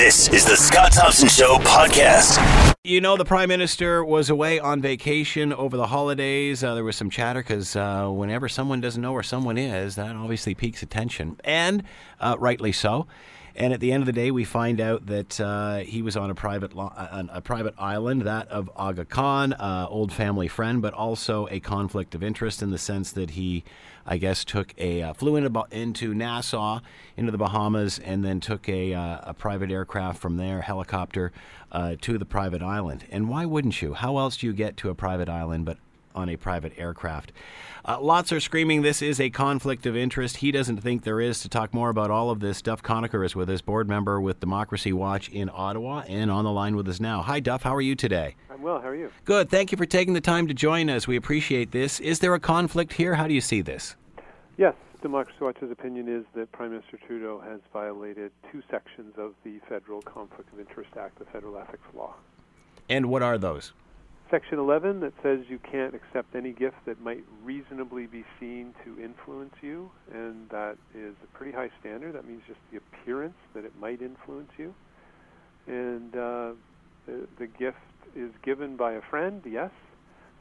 This is the Scott Thompson Show podcast. You know, the Prime Minister was away on vacation over the holidays. Uh, there was some chatter because uh, whenever someone doesn't know where someone is, that obviously piques attention, and uh, rightly so. And at the end of the day, we find out that uh, he was on a private lo- uh, a private island, that of Aga Khan, uh, old family friend, but also a conflict of interest in the sense that he, I guess, took a uh, flew into, into Nassau, into the Bahamas, and then took a, uh, a private aircraft from there, helicopter, uh, to the private island. And why wouldn't you? How else do you get to a private island but on a private aircraft? Uh, lots are screaming this is a conflict of interest. He doesn't think there is. To talk more about all of this, Duff Conacher is with us, board member with Democracy Watch in Ottawa, and on the line with us now. Hi, Duff. How are you today? I'm well. How are you? Good. Thank you for taking the time to join us. We appreciate this. Is there a conflict here? How do you see this? Yes. Democracy Watch's opinion is that Prime Minister Trudeau has violated two sections of the Federal Conflict of Interest Act, the Federal Ethics Law. And what are those? Section 11 that says you can't accept any gift that might reasonably be seen to influence you, and that is a pretty high standard. That means just the appearance that it might influence you. And uh, the, the gift is given by a friend, yes,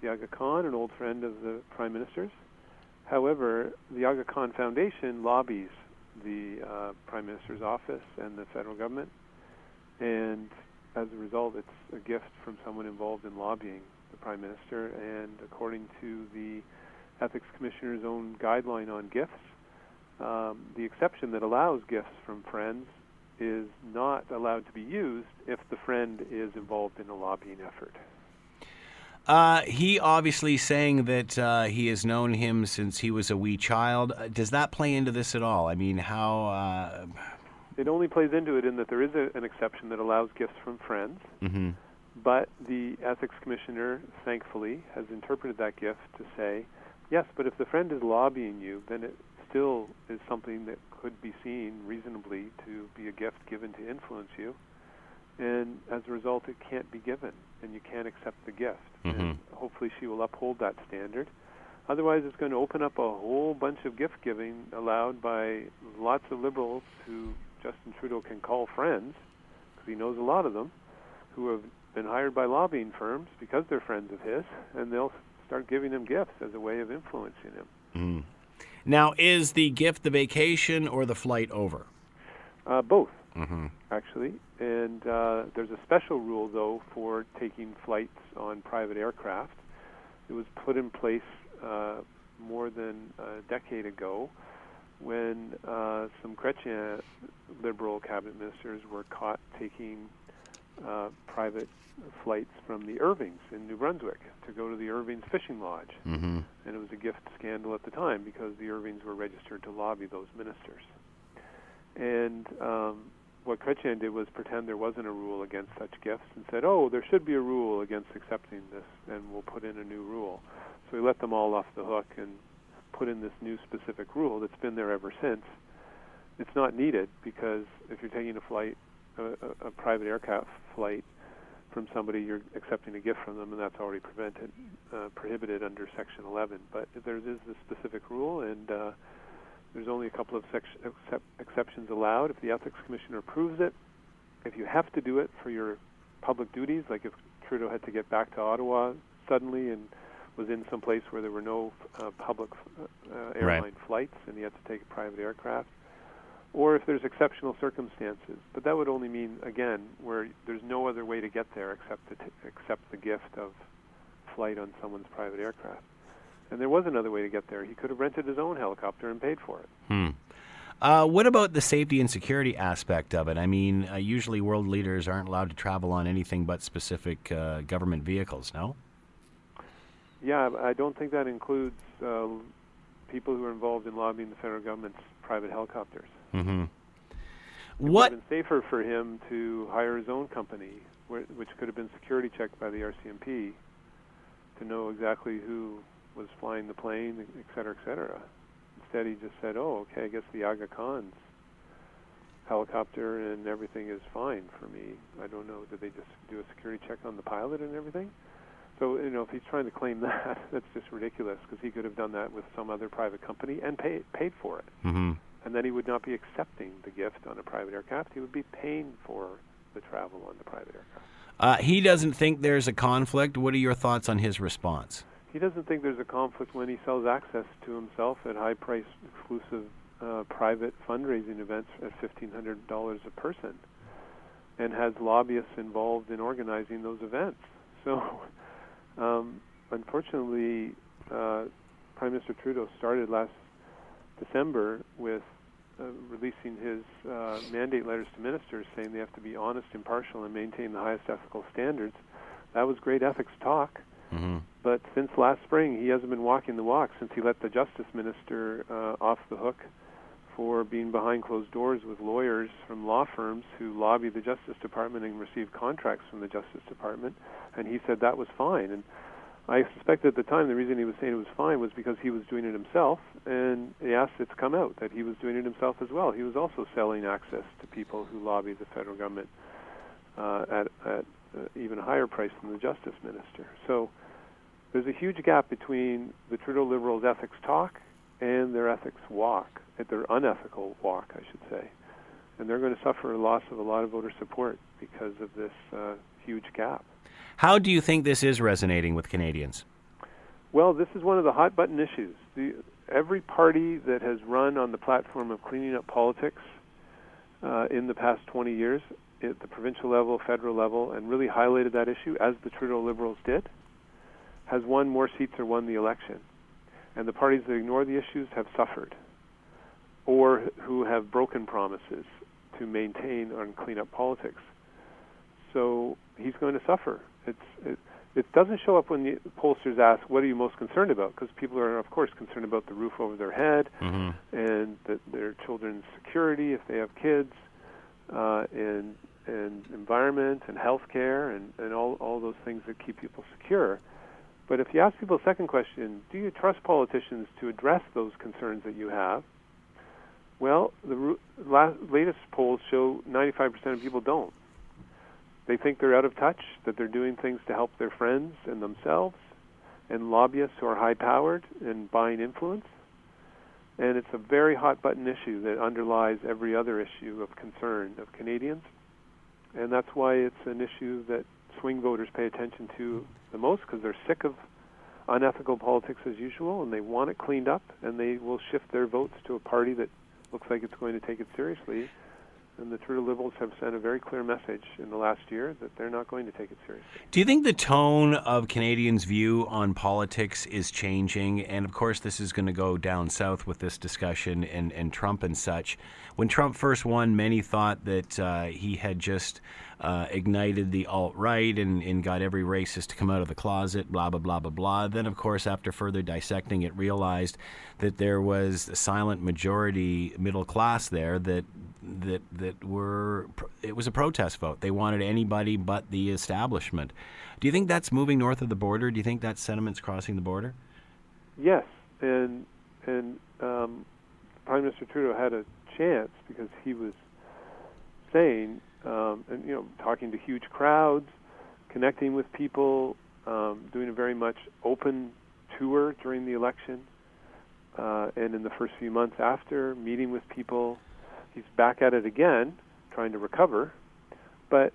the Aga Khan, an old friend of the Prime Minister's. However, the Aga Khan Foundation lobbies the uh, Prime Minister's office and the federal government, and as a result, it's a gift from someone involved in lobbying the Prime Minister. And according to the Ethics Commissioner's own guideline on gifts, um, the exception that allows gifts from friends is not allowed to be used if the friend is involved in a lobbying effort. Uh, he obviously saying that uh, he has known him since he was a wee child. Uh, does that play into this at all? I mean, how? Uh, it only plays into it in that there is a, an exception that allows gifts from friends, mm-hmm. but the ethics commissioner, thankfully, has interpreted that gift to say, yes, but if the friend is lobbying you, then it still is something that could be seen reasonably to be a gift given to influence you, and as a result, it can't be given, and you can't accept the gift. Mm-hmm. And hopefully, she will uphold that standard. Otherwise, it's going to open up a whole bunch of gift giving allowed by lots of liberals who Justin Trudeau can call friends, because he knows a lot of them, who have been hired by lobbying firms because they're friends of his, and they'll start giving him gifts as a way of influencing him. Mm. Now, is the gift the vacation or the flight over? Uh, both, mm-hmm. actually. And uh, there's a special rule, though, for taking flights on private aircraft. It was put in place uh, more than a decade ago when uh, some Chrétien liberal cabinet ministers were caught taking uh, private flights from the Irvings in New Brunswick to go to the Irvings fishing lodge. Mm-hmm. And it was a gift scandal at the time because the Irvings were registered to lobby those ministers. And um, what Chrétien did was pretend there wasn't a rule against such gifts and said, oh, there should be a rule against accepting this, and we'll put in a new rule. So he let them all off the hook and put in this new specific rule that's been there ever since. It's not needed because if you're taking a flight, a, a private aircraft flight from somebody, you're accepting a gift from them, and that's already prevented, uh, prohibited under Section 11. But there is this specific rule, and uh, there's only a couple of section, except, exceptions allowed. If the Ethics Commissioner approves it, if you have to do it for your public duties, like if Trudeau had to get back to Ottawa suddenly and was in some place where there were no uh, public uh, airline right. flights and he had to take a private aircraft, or if there's exceptional circumstances. But that would only mean, again, where there's no other way to get there except to t- accept the gift of flight on someone's private aircraft. And there was another way to get there. He could have rented his own helicopter and paid for it. Hmm. Uh, what about the safety and security aspect of it? I mean, uh, usually world leaders aren't allowed to travel on anything but specific uh, government vehicles, no? Yeah, I don't think that includes uh, people who are involved in lobbying the federal government's private helicopters. Mm-hmm. It What? would have been safer for him to hire his own company, which could have been security checked by the RCMP, to know exactly who was flying the plane, et cetera, et cetera. Instead, he just said, "Oh, okay, I guess the Aga Khan's helicopter and everything is fine for me. I don't know. Did they just do a security check on the pilot and everything?" So you know, if he's trying to claim that, that's just ridiculous because he could have done that with some other private company and paid paid for it, Mm-hmm. and then he would not be accepting the gift on a private aircraft. He would be paying for the travel on the private aircraft. Uh, he doesn't think there's a conflict. What are your thoughts on his response? He doesn't think there's a conflict when he sells access to himself at high-priced, exclusive, uh, private fundraising events at $1,500 a person, and has lobbyists involved in organizing those events. So, um, unfortunately, uh, Prime Minister Trudeau started last December with uh, releasing his uh, mandate letters to ministers saying they have to be honest, impartial, and maintain the highest ethical standards. That was great ethics talk. Mm-hmm. But since last spring, he hasn't been walking the walk since he let the justice minister uh, off the hook for being behind closed doors with lawyers from law firms who lobby the Justice Department and receive contracts from the Justice Department. And he said that was fine. And I suspect at the time the reason he was saying it was fine was because he was doing it himself, and yes, it's come out that he was doing it himself as well. He was also selling access to people who lobby the federal government uh, at, at uh, even a higher price than the justice minister. So there's a huge gap between the Trudeau Liberals' ethics talk and their ethics walk, at their unethical walk, I should say. And they're going to suffer a loss of a lot of voter support because of this uh, huge gap. How do you think this is resonating with Canadians? Well, this is one of the hot button issues. The, every party that has run on the platform of cleaning up politics uh, in the past 20 years, at the provincial level, federal level, and really highlighted that issue, as the Trudeau Liberals did, has won more seats or won the election. And the parties that ignore the issues have suffered, or who have broken promises to maintain and clean up politics. So he's going to suffer. It's it, it doesn't show up when the pollsters ask, "What are you most concerned about?" Because people are, of course, concerned about the roof over their head mm-hmm. and the, their children's security if they have kids, uh, and and environment and health care and, and all all those things that keep people secure. But if you ask people a second question, do you trust politicians to address those concerns that you have? Well, the latest polls show 95% of people don't. They think they're out of touch, that they're doing things to help their friends and themselves, and lobbyists who are high powered and buying influence. And it's a very hot button issue that underlies every other issue of concern of Canadians. And that's why it's an issue that swing voters pay attention to the most because they're sick of unethical politics as usual and they want it cleaned up and they will shift their votes to a party that looks like it's going to take it seriously and the Trudeau Liberals have sent a very clear message in the last year that they're not going to take it seriously. Do you think the tone of Canadians' view on politics is changing? And of course, this is going to go down south with this discussion and, and Trump and such. When Trump first won, many thought that uh, he had just uh, ignited the alt right and, and got every racist to come out of the closet, blah, blah, blah, blah, blah. Then, of course, after further dissecting it, realized that there was a silent majority middle class there that that that were it was a protest vote. They wanted anybody but the establishment. Do you think that's moving north of the border? Do you think that sentiment's crossing the border? Yes, and and um, Prime Minister Trudeau had a chance because he was saying um, and you know talking to huge crowds, connecting with people, um, doing a very much open tour during the election, uh, and in the first few months after, meeting with people he's back at it again, trying to recover. But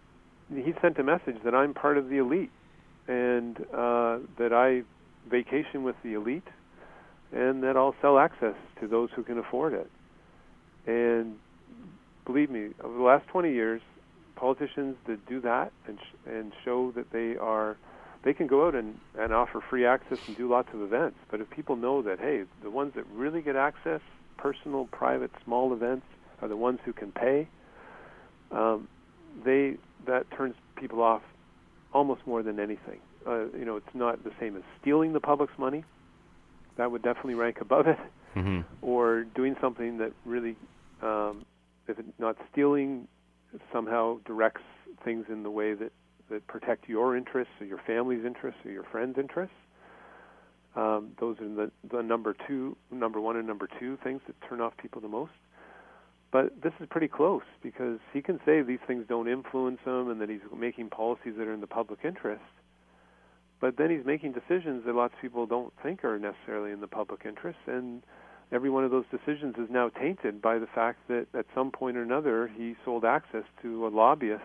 he sent a message that I'm part of the elite, and uh, that I vacation with the elite, and that I'll sell access to those who can afford it. And believe me, over the last 20 years, politicians that do that and sh- and show that they are they can go out and, and offer free access and do lots of events. But if people know that, hey, the ones that really get access, personal, private, small events, are the ones who can pay. Um, they that turns people off almost more than anything. Uh, you know, it's not the same as stealing the public's money. That would definitely rank above it. Mm-hmm. Or doing something that really, um, if it, not stealing, somehow directs things in the way that that protect your interests or your family's interests or your friends' interests. Um, those are the, the number two, number one, and number two things that turn off people the most. But this is pretty close because he can say these things don't influence him and that he's making policies that are in the public interest. But then he's making decisions that lots of people don't think are necessarily in the public interest. And every one of those decisions is now tainted by the fact that at some point or another he sold access to a lobbyist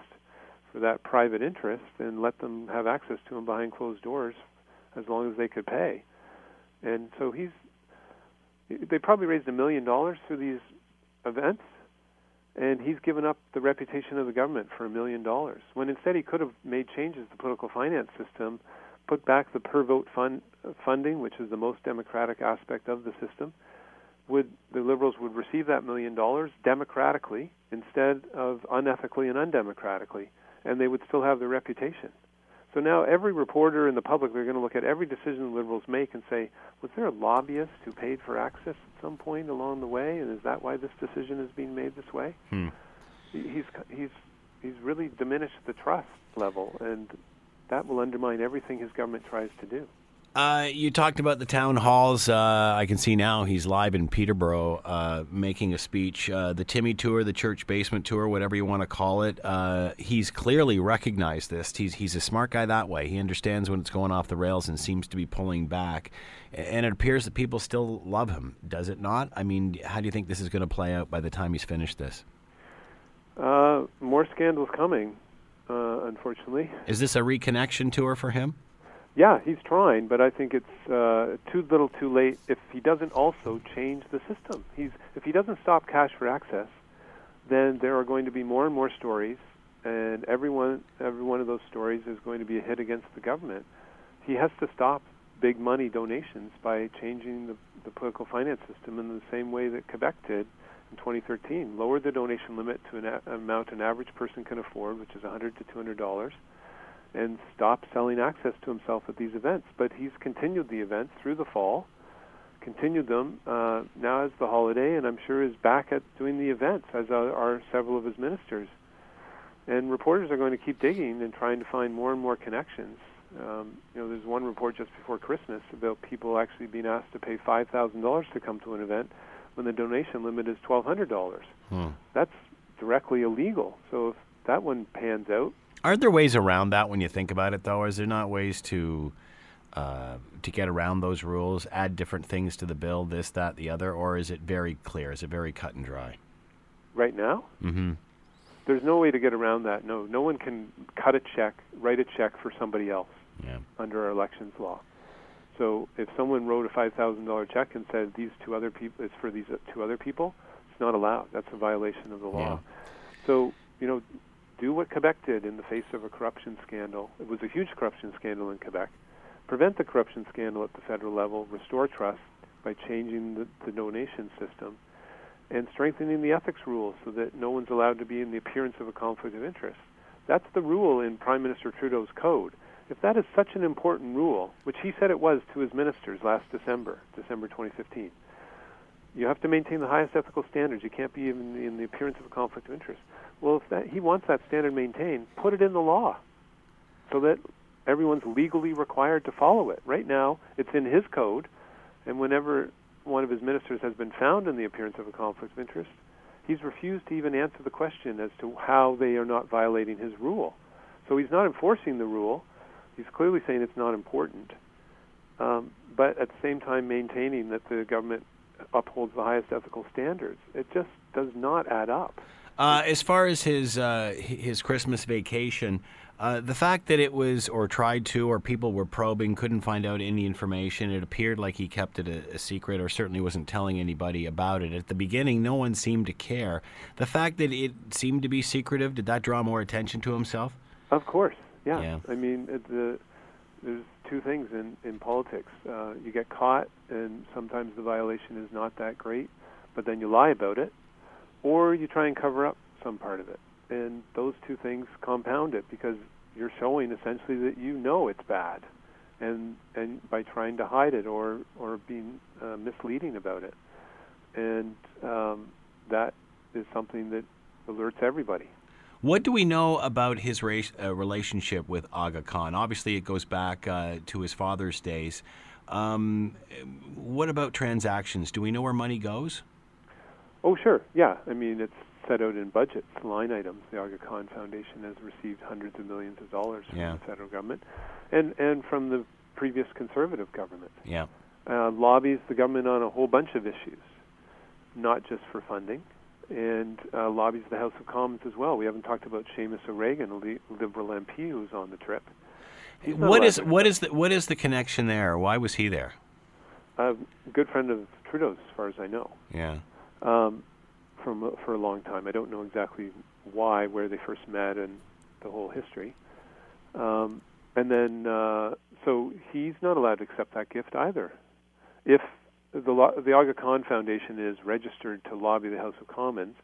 for that private interest and let them have access to him behind closed doors as long as they could pay. And so he's they probably raised a million dollars through these events and he's given up the reputation of the government for a million dollars when instead he could have made changes to the political finance system, put back the per vote fund funding, which is the most democratic aspect of the system. Would the liberals would receive that million dollars democratically instead of unethically and undemocratically, and they would still have their reputation. So now every reporter in the public, they're going to look at every decision the liberals make and say, was there a lobbyist who paid for access at some point along the way, and is that why this decision is being made this way? Hmm. He's he's he's really diminished the trust level, and that will undermine everything his government tries to do. Uh, you talked about the town halls. Uh, I can see now he's live in Peterborough uh, making a speech. Uh, the Timmy Tour, the church basement tour, whatever you want to call it. Uh, he's clearly recognized this. He's, he's a smart guy that way. He understands when it's going off the rails and seems to be pulling back. And it appears that people still love him, does it not? I mean, how do you think this is going to play out by the time he's finished this? Uh, more scandals coming, unfortunately. Is this a reconnection tour for him? Yeah, he's trying, but I think it's uh, too little, too late. If he doesn't also change the system, he's if he doesn't stop cash for access, then there are going to be more and more stories, and every one every one of those stories is going to be a hit against the government. He has to stop big money donations by changing the, the political finance system in the same way that Quebec did in 2013. Lower the donation limit to an a- amount an average person can afford, which is 100 to 200 dollars and stop selling access to himself at these events. But he's continued the events through the fall, continued them uh, now as the holiday, and I'm sure is back at doing the events, as are, are several of his ministers. And reporters are going to keep digging and trying to find more and more connections. Um, you know, there's one report just before Christmas about people actually being asked to pay five thousand dollars to come to an event when the donation limit is twelve hundred dollars. Hmm. That's directly illegal. So if that one pans out, are there ways around that when you think about it, though? Is there not ways to uh, to get around those rules, add different things to the bill, this, that, the other, or is it very clear? Is it very cut and dry? Right now, mm-hmm. there's no way to get around that. No, no one can cut a check, write a check for somebody else yeah. under our elections law. So if someone wrote a five thousand dollar check and said these two other people, it's for these two other people, it's not allowed. That's a violation of the law. Yeah. So you know, do what Quebec did in the face of a corruption scandal. It was a huge corruption scandal in Quebec. Prevent the corruption scandal at the federal level, restore trust by changing the, the donation system, and strengthening the ethics rules so that no one's allowed to be in the appearance of a conflict of interest. That's the rule in Prime Minister Trudeau's code. If that is such an important rule, which he said it was to his ministers last December, December 2015, you have to maintain the highest ethical standards. You can't be even in the appearance of a conflict of interest. Well, if that, he wants that standard maintained, put it in the law so that everyone's legally required to follow it. Right now, it's in his code, and whenever one of his ministers has been found in the appearance of a conflict of interest, he's refused to even answer the question as to how they are not violating his rule. So he's not enforcing the rule. He's clearly saying it's not important, um, but at the same time maintaining that the government upholds the highest ethical standards. It just does not add up. Uh, as far as his uh, his Christmas vacation, uh, the fact that it was or tried to or people were probing couldn't find out any information. It appeared like he kept it a, a, secret or certainly wasn't telling anybody about it. At the beginning, no one seemed to care. The fact that it seemed to be secretive did that draw more attention to himself? Of course, yeah. yeah. I mean, the, there's two things in in politics. Uh, you get caught, and sometimes the violation is not that great, but then you lie about it or you try and cover up some part of it. And those two things compound it because you're showing essentially that you know it's bad, and and by trying to hide it or or being uh, misleading about it, and um, that is something that alerts everybody. What do we know about his uh, relationship with Aga Khan? Obviously, it goes back uh, to his father's days. Um, what about transactions? Do we know where money goes? Oh, sure. Yeah. I mean, it's set out in budgets, line items. The Aga Khan Foundation has received hundreds of millions of dollars from yeah. the federal government and, and from the previous conservative government. Yeah. Uh, lobbies the government on a whole bunch of issues, not just for funding. and uh, lobbies the House of Commons as well. We haven't talked about Seamus O'Regan, a li- Liberal MP who's on the trip. What is what is the what is the connection there? Why was he there? a good friend of Trudeau's, as far as I know, Yeah. Um, from for a long time. I don't know exactly why, where they first met, and the whole history. Um, and then, uh, so he's not allowed to accept that gift either. If the the Aga Khan Foundation is registered to lobby the House of Commons,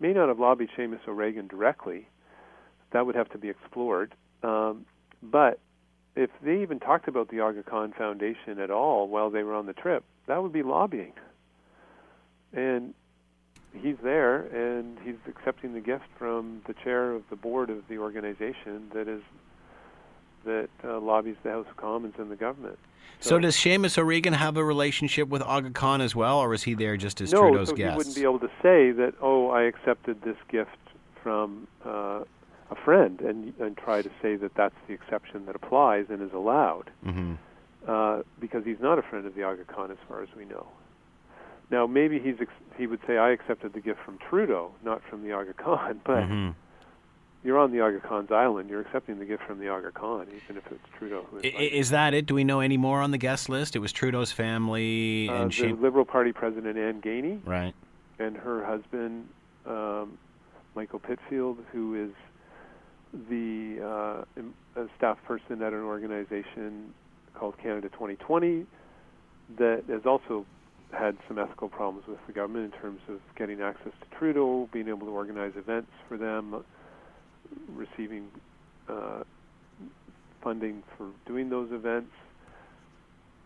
may not have lobbied Seamus O'Regan directly. That would have to be explored. Um, but if they even talked about the Aga Khan Foundation at all while they were on the trip, that would be lobbying. And he's there, and he's accepting the gift from the chair of the board of the organization that is that uh, lobbies the House of Commons and the government. So, does Seamus O'Regan have a relationship with Aga Khan as well, or is he there just as no, Trudeau's so guest? he wouldn't be able to say that. Oh, I accepted this gift from uh, a friend, and and try to say that that's the exception that applies and is allowed, hmm uh, because he's not a friend of the Aga Khan, as far as we know. Now, maybe he's ex- he would say, I accepted the gift from Trudeau, not from the Aga Khan, but. hmm You're on the Aga Khan's island. You're accepting the gift from the Aga Khan, even if it's Trudeau who I- Is that it? Do we know any more on the guest list? It was Trudeau's family uh, and the she. Liberal Party President Anne Gainey Right. and her husband um, Michael Pitfield, who is the uh, staff person at an organization called Canada 2020 that has also had some ethical problems with the government in terms of getting access to Trudeau, being able to organize events for them, receiving uh, funding for doing those events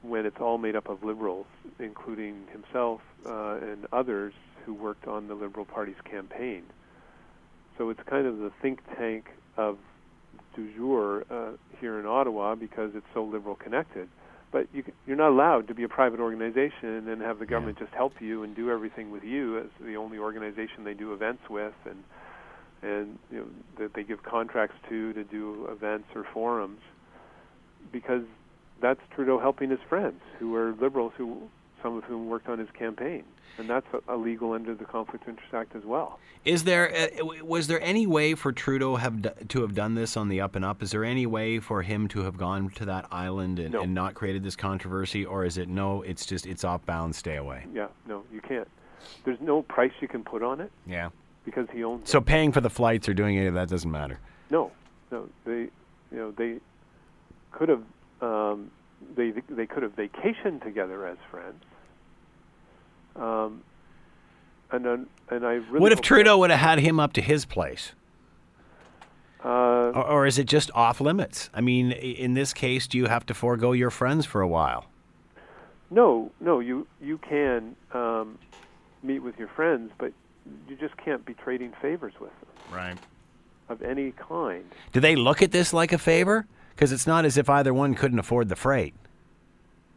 when it's all made up of liberals, including himself uh, and others who worked on the Liberal Party's campaign. So it's kind of the think tank of du jour uh, here in Ottawa because it's so liberal connected. But you, you're not allowed to be a private organization and have the government just help you and do everything with you as the only organization they do events with and and you know that they give contracts to to do events or forums because that's Trudeau helping his friends who are liberals who some of whom worked on his campaign and that's illegal under the Conflict of Interest Act as well. Is there uh, was there any way for Trudeau have d- to have done this on the up and up? Is there any way for him to have gone to that island and, No. and not created this controversy, or is it no? It's just it's off bounds. Stay away. Yeah, no, you can't. There's no price you can put on it Yeah. because he owns So it. paying for the flights or doing any of that doesn't matter. No, no, they, you know, they could have, um, they they could have vacationed together as friends. Um, and and I really. what if Trudeau would have had him up to his place, Uh, or, or is it just off limits? I mean, in this case, do you have to forego your friends for a while? no, no, you you can um, meet with your friends, but you just can't be trading favors with them Right. of any kind. Do they look at this like a favor? Because it's not as if either one couldn't afford the freight.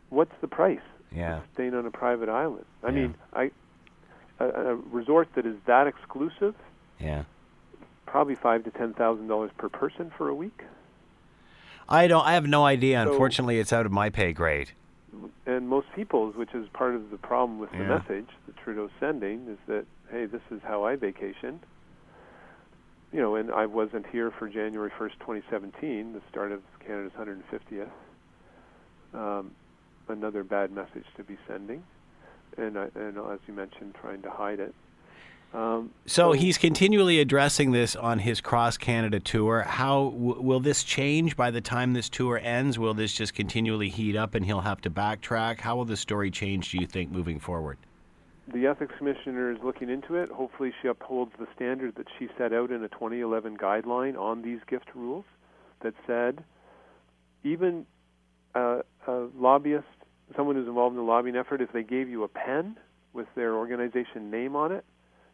What's the price? Yeah. staying on a private island. I Yeah. mean, I a, a resort that is that exclusive, Yeah. probably five to ten thousand dollars per person for a week. I don't. I have no idea. So- Unfortunately, it's out of my pay grade. And most people's, which is part of the problem with the Yeah. message that Trudeau's sending, is that hey, this is how I vacation. You know, and I wasn't here for January first, 2017, the start of Canada's 150th. Um, another bad message to be sending, and I, and as you mentioned, trying to hide it. Um, So he's continually addressing this on his cross Canada tour. How w- will this change by the time this tour ends? Will this just continually heat up and he'll have to backtrack? How will the story change, do you think, moving forward? the ethics commissioner is looking into it. Hopefully, she upholds the standard that she set out in a 2011 guideline on these gift rules that said even a, a lobbyist, someone who's involved in a lobbying effort, if they gave you a pen with their organization name on it,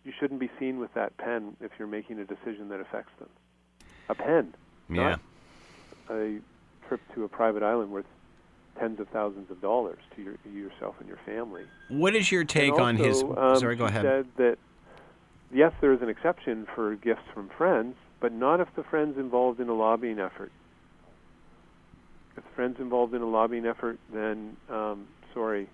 you shouldn't be seen with that pen if you're making a decision that affects them. A pen, Yeah. not a trip to a private island worth tens of thousands of dollars to your, yourself and your family. What is your take And on his? also, um, sorry, go ahead. said that yes, there is an exception for gifts from friends, but not if the friend's involved in a lobbying effort. If friend's involved in a lobbying effort, then um, sorry,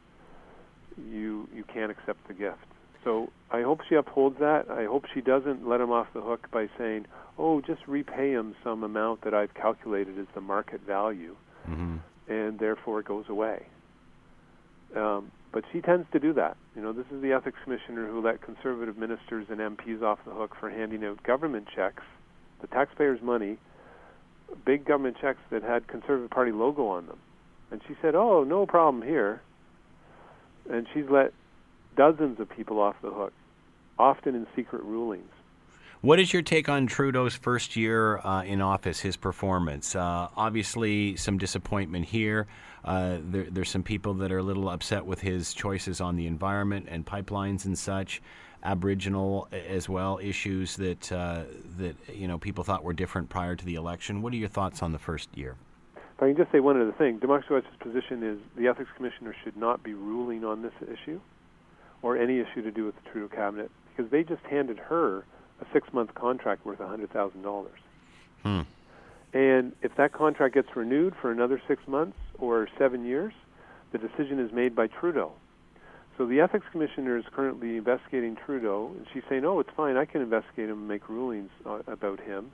you you can't accept the gift. So I hope she upholds that. I hope she doesn't let him off the hook by saying, "Oh, just repay him some amount that I've calculated as the market value," hmm and therefore it goes away. Um, but she tends to do that. You know, this is the ethics commissioner who let conservative ministers and MPs off the hook for handing out government checks, the taxpayers' money, big government checks that had Conservative Party logo on them. And she said, "Oh, no problem here." And she's let dozens of people off the hook, often in secret rulings. What is your take on Trudeau's first year uh, in office, his performance? Uh, obviously, some disappointment here. Uh, there, there's some people that are a little upset with his choices on the environment and pipelines and such. Aboriginal as well issues that uh, that you know people thought were different prior to the election. What are your thoughts on the first year? If I can just say one other thing, Democracy Watch's position is the ethics commissioner should not be ruling on this issue or any issue to do with the Trudeau cabinet because they just handed her a six-month contract worth $100,000. Hmm. And if that contract gets renewed for another six months or seven years, the decision is made by Trudeau. So the ethics commissioner is currently investigating Trudeau, and she's saying, "Oh, it's fine. I can investigate him and make rulings uh, about him."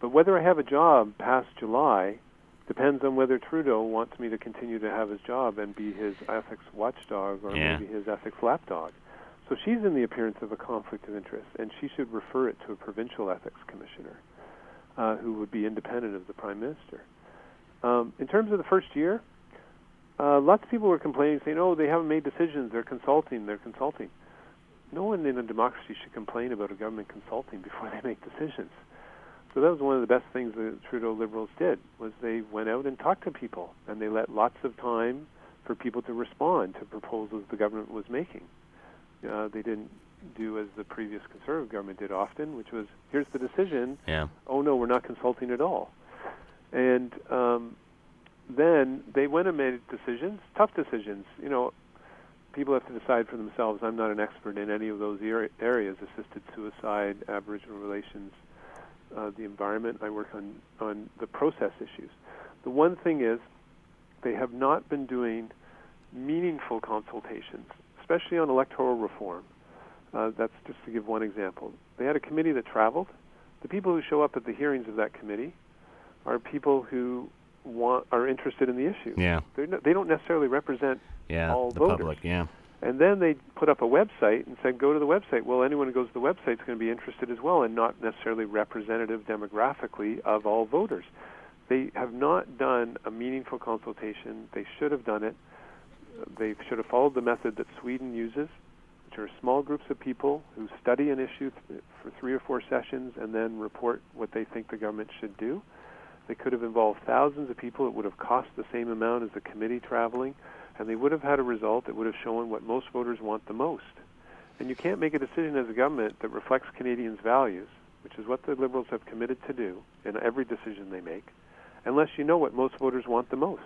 But whether I have a job past July depends on whether Trudeau wants me to continue to have his job and be his ethics watchdog or Yeah. maybe his ethics lapdog. So she's in the appearance of a conflict of interest, and she should refer it to a provincial ethics commissioner uh, who would be independent of the prime minister. Um, in terms of the first year, uh, lots of people were complaining, saying, "Oh, they haven't made decisions. They're consulting. They're consulting." No one in a democracy should complain about a government consulting before they make decisions. So that was one of the best things the Trudeau Liberals did was they went out and talked to people, and they let lots of time for people to respond to proposals the government was making. Uh, they didn't do as the previous Conservative government did often, which was, "Here's the decision. Yeah. Oh no, we're not consulting at all." And um, then they went and made decisions, tough decisions. You know, people have to decide for themselves. I'm not an expert in any of those areas: assisted suicide, Aboriginal relations, uh, the environment. I work on on the process issues. The one thing is, they have not been doing meaningful consultations, especially on electoral reform. Uh, that's just to give one example. They had a committee that traveled. The people who show up at the hearings of that committee are people who want are interested in the issue. Yeah. They're no, they don't necessarily represent Yeah. all the voters. public. Yeah. And then they put up a website and said, go to the website. Well, anyone who goes to the website is going to be interested as well and not necessarily representative demographically of all voters. They have not done a meaningful consultation. They should have done it. They should have followed the method that Sweden uses, which are small groups of people who study an issue th- for three or four sessions and then report what they think the government should do. They could have involved thousands of people. It would have cost the same amount as the committee traveling and they would have had a result that would have shown what most voters want the most. And you can't make a decision as a government that reflects Canadians' values, which is what the Liberals have committed to do in every decision they make, unless you know what most voters want the most.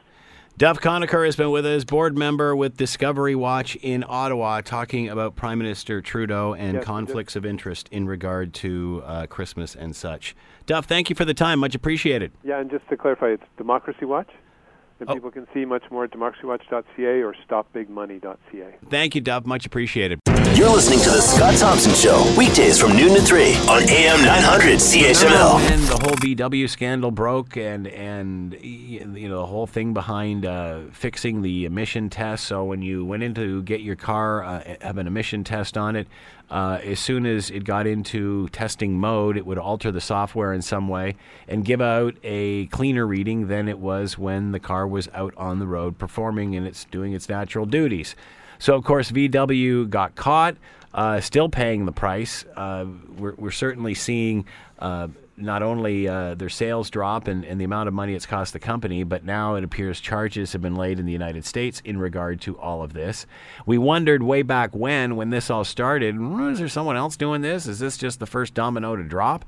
Duff Conacher has been with us, board member with Discovery Watch in Ottawa, talking about Prime Minister Trudeau and Yes, conflicts of interest in regard to uh, Christmas and such. Duff, thank you for the time. Much appreciated. Yeah, and just to clarify, it's Democracy Watch, and Oh. people can see much more at democracywatch.ca or stopbigmoney.ca. Thank you, Duff. Much appreciated. You're listening to The Scott Thompson Show, weekdays from noon to 3 on AM 900 CHML. When the whole VW scandal broke, and and you know the whole thing behind uh, fixing the emission test. So when you went in to get your car, uh, have an emission test on it. Uh, as soon as it got into testing mode, it would alter the software in some way and give out a cleaner reading than it was when the car was out on the road performing and it's doing its natural duties. So, of course, VW got caught, uh, still paying the price. Uh, we're, we're certainly seeing uh, not only uh, their sales drop and, and the amount of money it's cost the company, but now it appears charges have been laid in the United States in regard to all of this. We wondered way back when, when this all started, "Hmm, is there someone else doing this? Is this just the first domino to drop?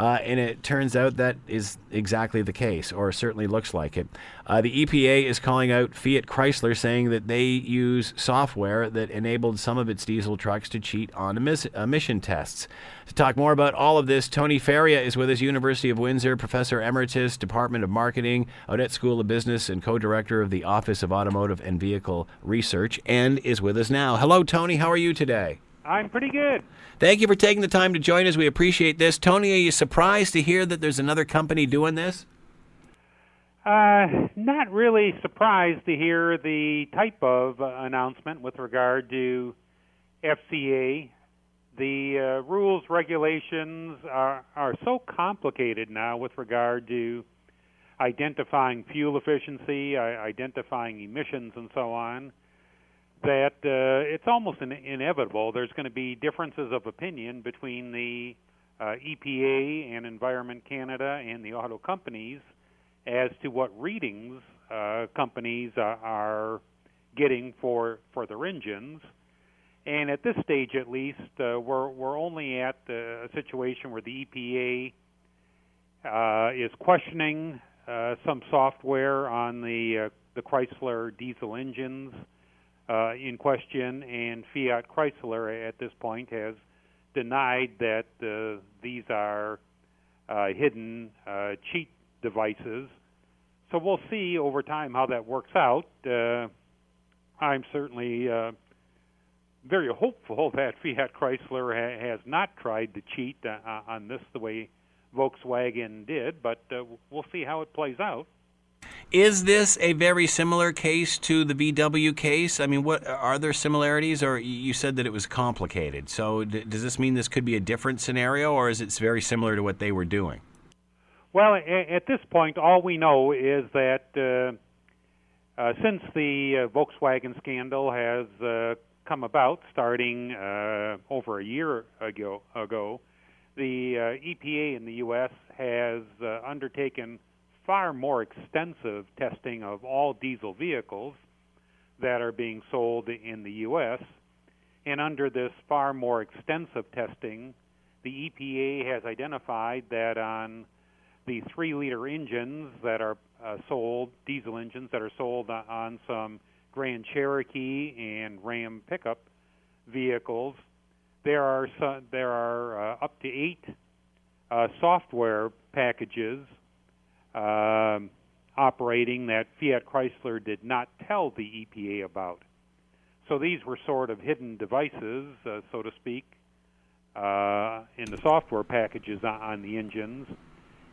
Uh, and it turns out that is exactly the case, or certainly looks like it. Uh, the EPA is calling out Fiat Chrysler, saying that they use software that enabled some of its diesel trucks to cheat on emis- emission tests. To talk more about all of this, Tony Faria is with us, University of Windsor, Professor Emeritus, Department of Marketing, Odette School of Business, and co director of the Office of Automotive and Vehicle Research, and is with us now. Hello, Tony. How are you today? I'm pretty good. Thank you for taking the time to join us. We appreciate this. Tony, are you surprised to hear that there's another company doing this? Uh, not really surprised to hear the type of uh, announcement with regard to FCA. The uh, rules, regulations are, are so complicated now with regard to identifying fuel efficiency, identifying emissions, and so on, that uh, it's almost in- inevitable there's going to be differences of opinion between the uh, EPA and Environment Canada and the auto companies as to what readings uh, companies are, are getting for for their engines. And at this stage, at least, uh, we're we're only at a situation where the EPA uh, is questioning uh, some software on the uh, the Chrysler diesel engines uh, in question, and Fiat Chrysler at this point has denied that uh, these are uh, hidden uh, cheat devices. So we'll see over time how that works out. Uh, I'm certainly uh, very hopeful that Fiat Chrysler ha- has not tried to cheat on this the way Volkswagen did, but we'll see how it plays out. Is this a very similar case to the VW case? I mean, what are there similarities, or you said that it was complicated? So, d- does this mean this could be a different scenario, or is it very similar to what they were doing? Well, at this point, all we know is that uh, uh, since the uh, Volkswagen scandal has uh, come about, starting uh, over a year ago, ago the uh, EPA in the U.S. has undertaken far more extensive testing of all diesel vehicles that are being sold in the U.S. And under this far more extensive testing, the EPA has identified that on the three liter engines that are uh, sold, diesel engines that are sold on some Grand Cherokee and Ram pickup vehicles, there are some, there are uh, up to eight uh, software packages um, operating that Fiat Chrysler did not tell the EPA about. So these were sort of hidden devices, uh, so to speak, uh, in the software packages on the engines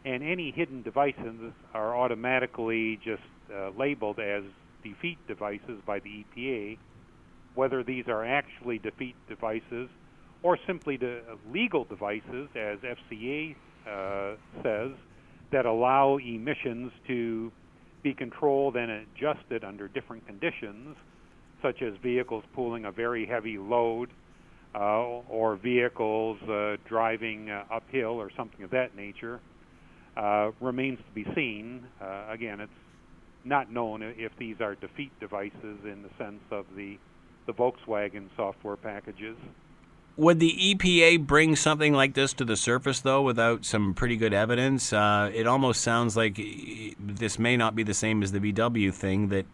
and any hidden devices are automatically just uh, labeled as defeat devices by the EPA, whether these are actually defeat devices or simply the legal devices, as FCA uh, says, that allow emissions to be controlled and adjusted under different conditions, such as vehicles pulling a very heavy load uh, or vehicles uh, driving uh, uphill or something of that nature uh, remains to be seen. Uh, again, it's not known if these are defeat devices in the sense of the the Volkswagen software packages. Would the EPA bring something like this to the surface, though, without some pretty good evidence? Uh, it almost sounds like this may not be the same as the VW thing, that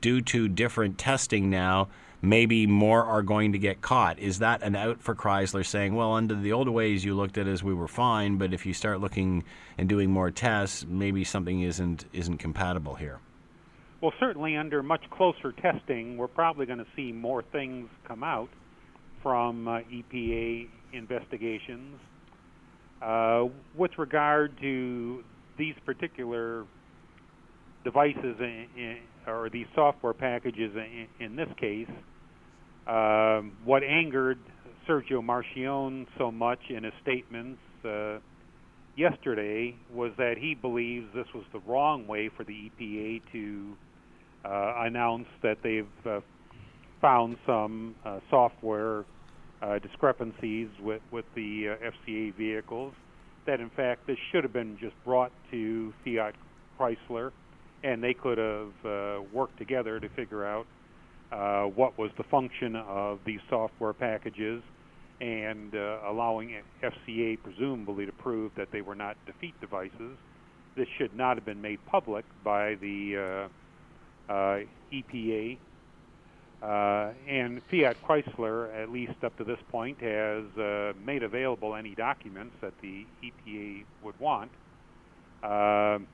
due to different testing now, maybe more are going to get caught. Is that an out for Chrysler saying, well, under the old ways you looked at as we were fine, but if you start looking and doing more tests, maybe something isn't isn't compatible here? Well, certainly under much closer testing, we're probably going to see more things come out from uh, EPA investigations. Uh, with regard to these particular devices in, in, or these software packages in, in this case, um, what angered Sergio Marchionne so much in his statements uh, yesterday was that he believes this was the wrong way for the EPA to uh, announce that they've uh, found some uh, software uh, discrepancies with, with the uh, FCA vehicles. That in fact this should have been just brought to Fiat Chrysler, and they could have worked together to figure out uh, what was the function of these software packages and uh, allowing FCA presumably to prove that they were not defeat devices. This should not have been made public by the uh, uh EPA. Uh, and Fiat Chrysler, at least up to this point, has uh, made available any documents that the EPA would want. on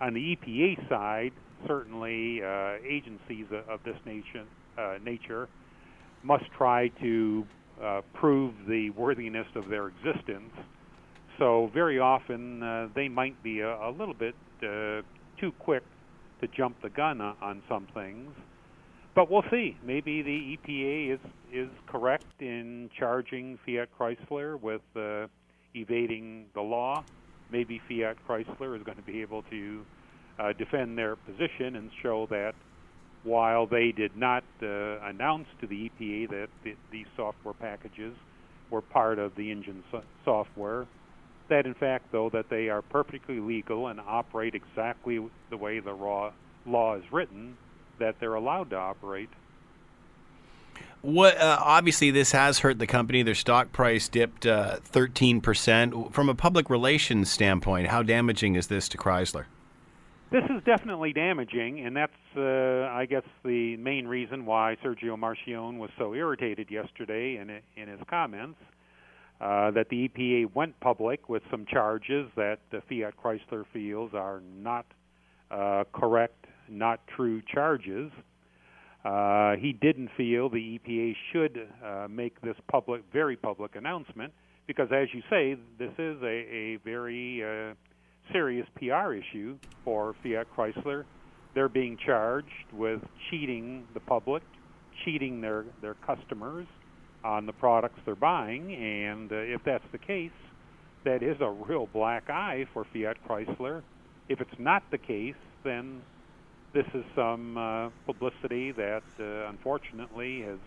the EPA side, certainly agencies of this nation uh, nature must try to uh, prove the worthiness of their existence. So very often uh, they might be a, a little bit uh, too quick to jump the gun on some things. But we'll see. Maybe the EPA is is correct in charging Fiat Chrysler with uh, evading the law. Maybe Fiat Chrysler is going to be able to uh, defend their position and show that while they did not uh, announce to the EPA that th- these software packages were part of the engine so- software, that in fact, though, that they are perfectly legal and operate exactly the way the raw law is written, that they're allowed to operate. What uh, obviously this has hurt the company. Their stock price dipped uh, thirteen percent. From a public relations standpoint, how damaging is this to Chrysler? This is definitely damaging, and that's, uh, I guess, the main reason why Sergio Marchionne was so irritated yesterday in in his comments. Uh, that the EPA went public with some charges that the Fiat Chrysler feels are not uh, correct, not true charges. Uh, he didn't feel the EPA should uh, make this public, very public announcement because, as you say, this is a, a very uh, serious PR issue for Fiat Chrysler. They're being charged with cheating the public, cheating their, their customers on the products they're buying, and uh, if that's the case, that is a real black eye for Fiat Chrysler. If it's not the case, then this is some uh, publicity that uh, unfortunately has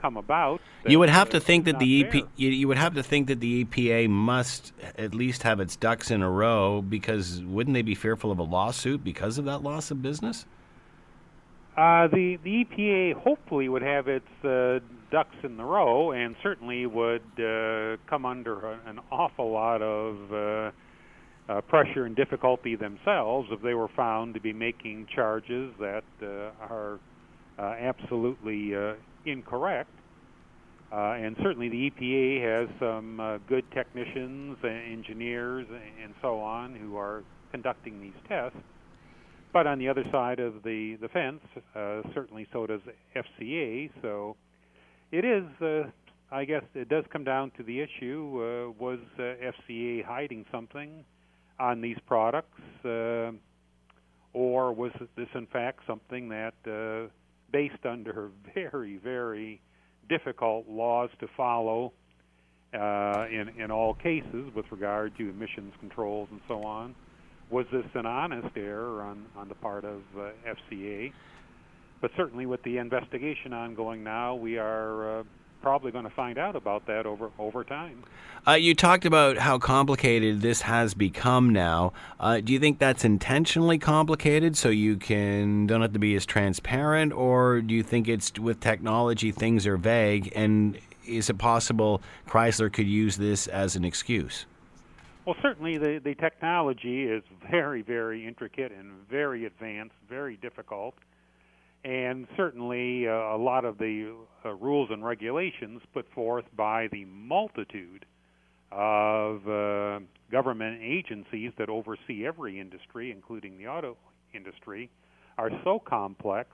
come about. You would have to uh, think that the. EP, you, you would have to think that the EPA must at least have its ducks in a row because wouldn't they be fearful of a lawsuit because of that loss of business? Uh, the the EPA hopefully would have its uh, ducks in the row, and certainly would uh, come under a, an awful lot of uh, pressure and difficulty themselves if they were found to be making charges that uh, are uh, absolutely uh, incorrect. Uh, and certainly the EPA has some uh, good technicians, and engineers, and so on who are conducting these tests. But on the other side of the, the fence, certainly so does FCA. So it is, I guess, it does come down to the issue uh, was uh, FCA hiding something on these products, uh, or was this in fact something that, uh, based under very, very difficult laws to follow uh, in, in all cases with regard to emissions controls and so on, was this an honest error on, on the part of uh, FCA? But certainly, with the investigation ongoing now, we are uh, probably going to find out about that over over time. Uh, you talked about how complicated this has become now. Uh, do you think that's intentionally complicated so you can don't have to be as transparent, or do you think it's with technology things are vague? And is it possible Chrysler could use this as an excuse? Well, certainly the, the technology is very, very intricate and very advanced, very difficult. And certainly uh, a lot of the uh, rules and regulations put forth by the multitude of uh, government agencies that oversee every industry, including the auto industry, are so complex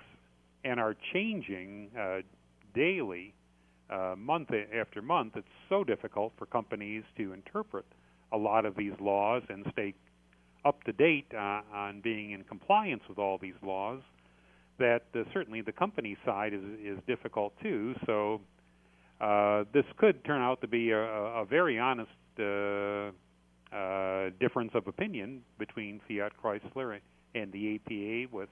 and are changing uh, daily, uh, month after month. It's so difficult for companies to interpret a lot of these laws and stay up to date uh, on being in compliance with all these laws that uh, certainly the company side is is difficult too so uh, this could turn out to be a, a very honest uh, uh, difference of opinion between Fiat Chrysler and the EPA with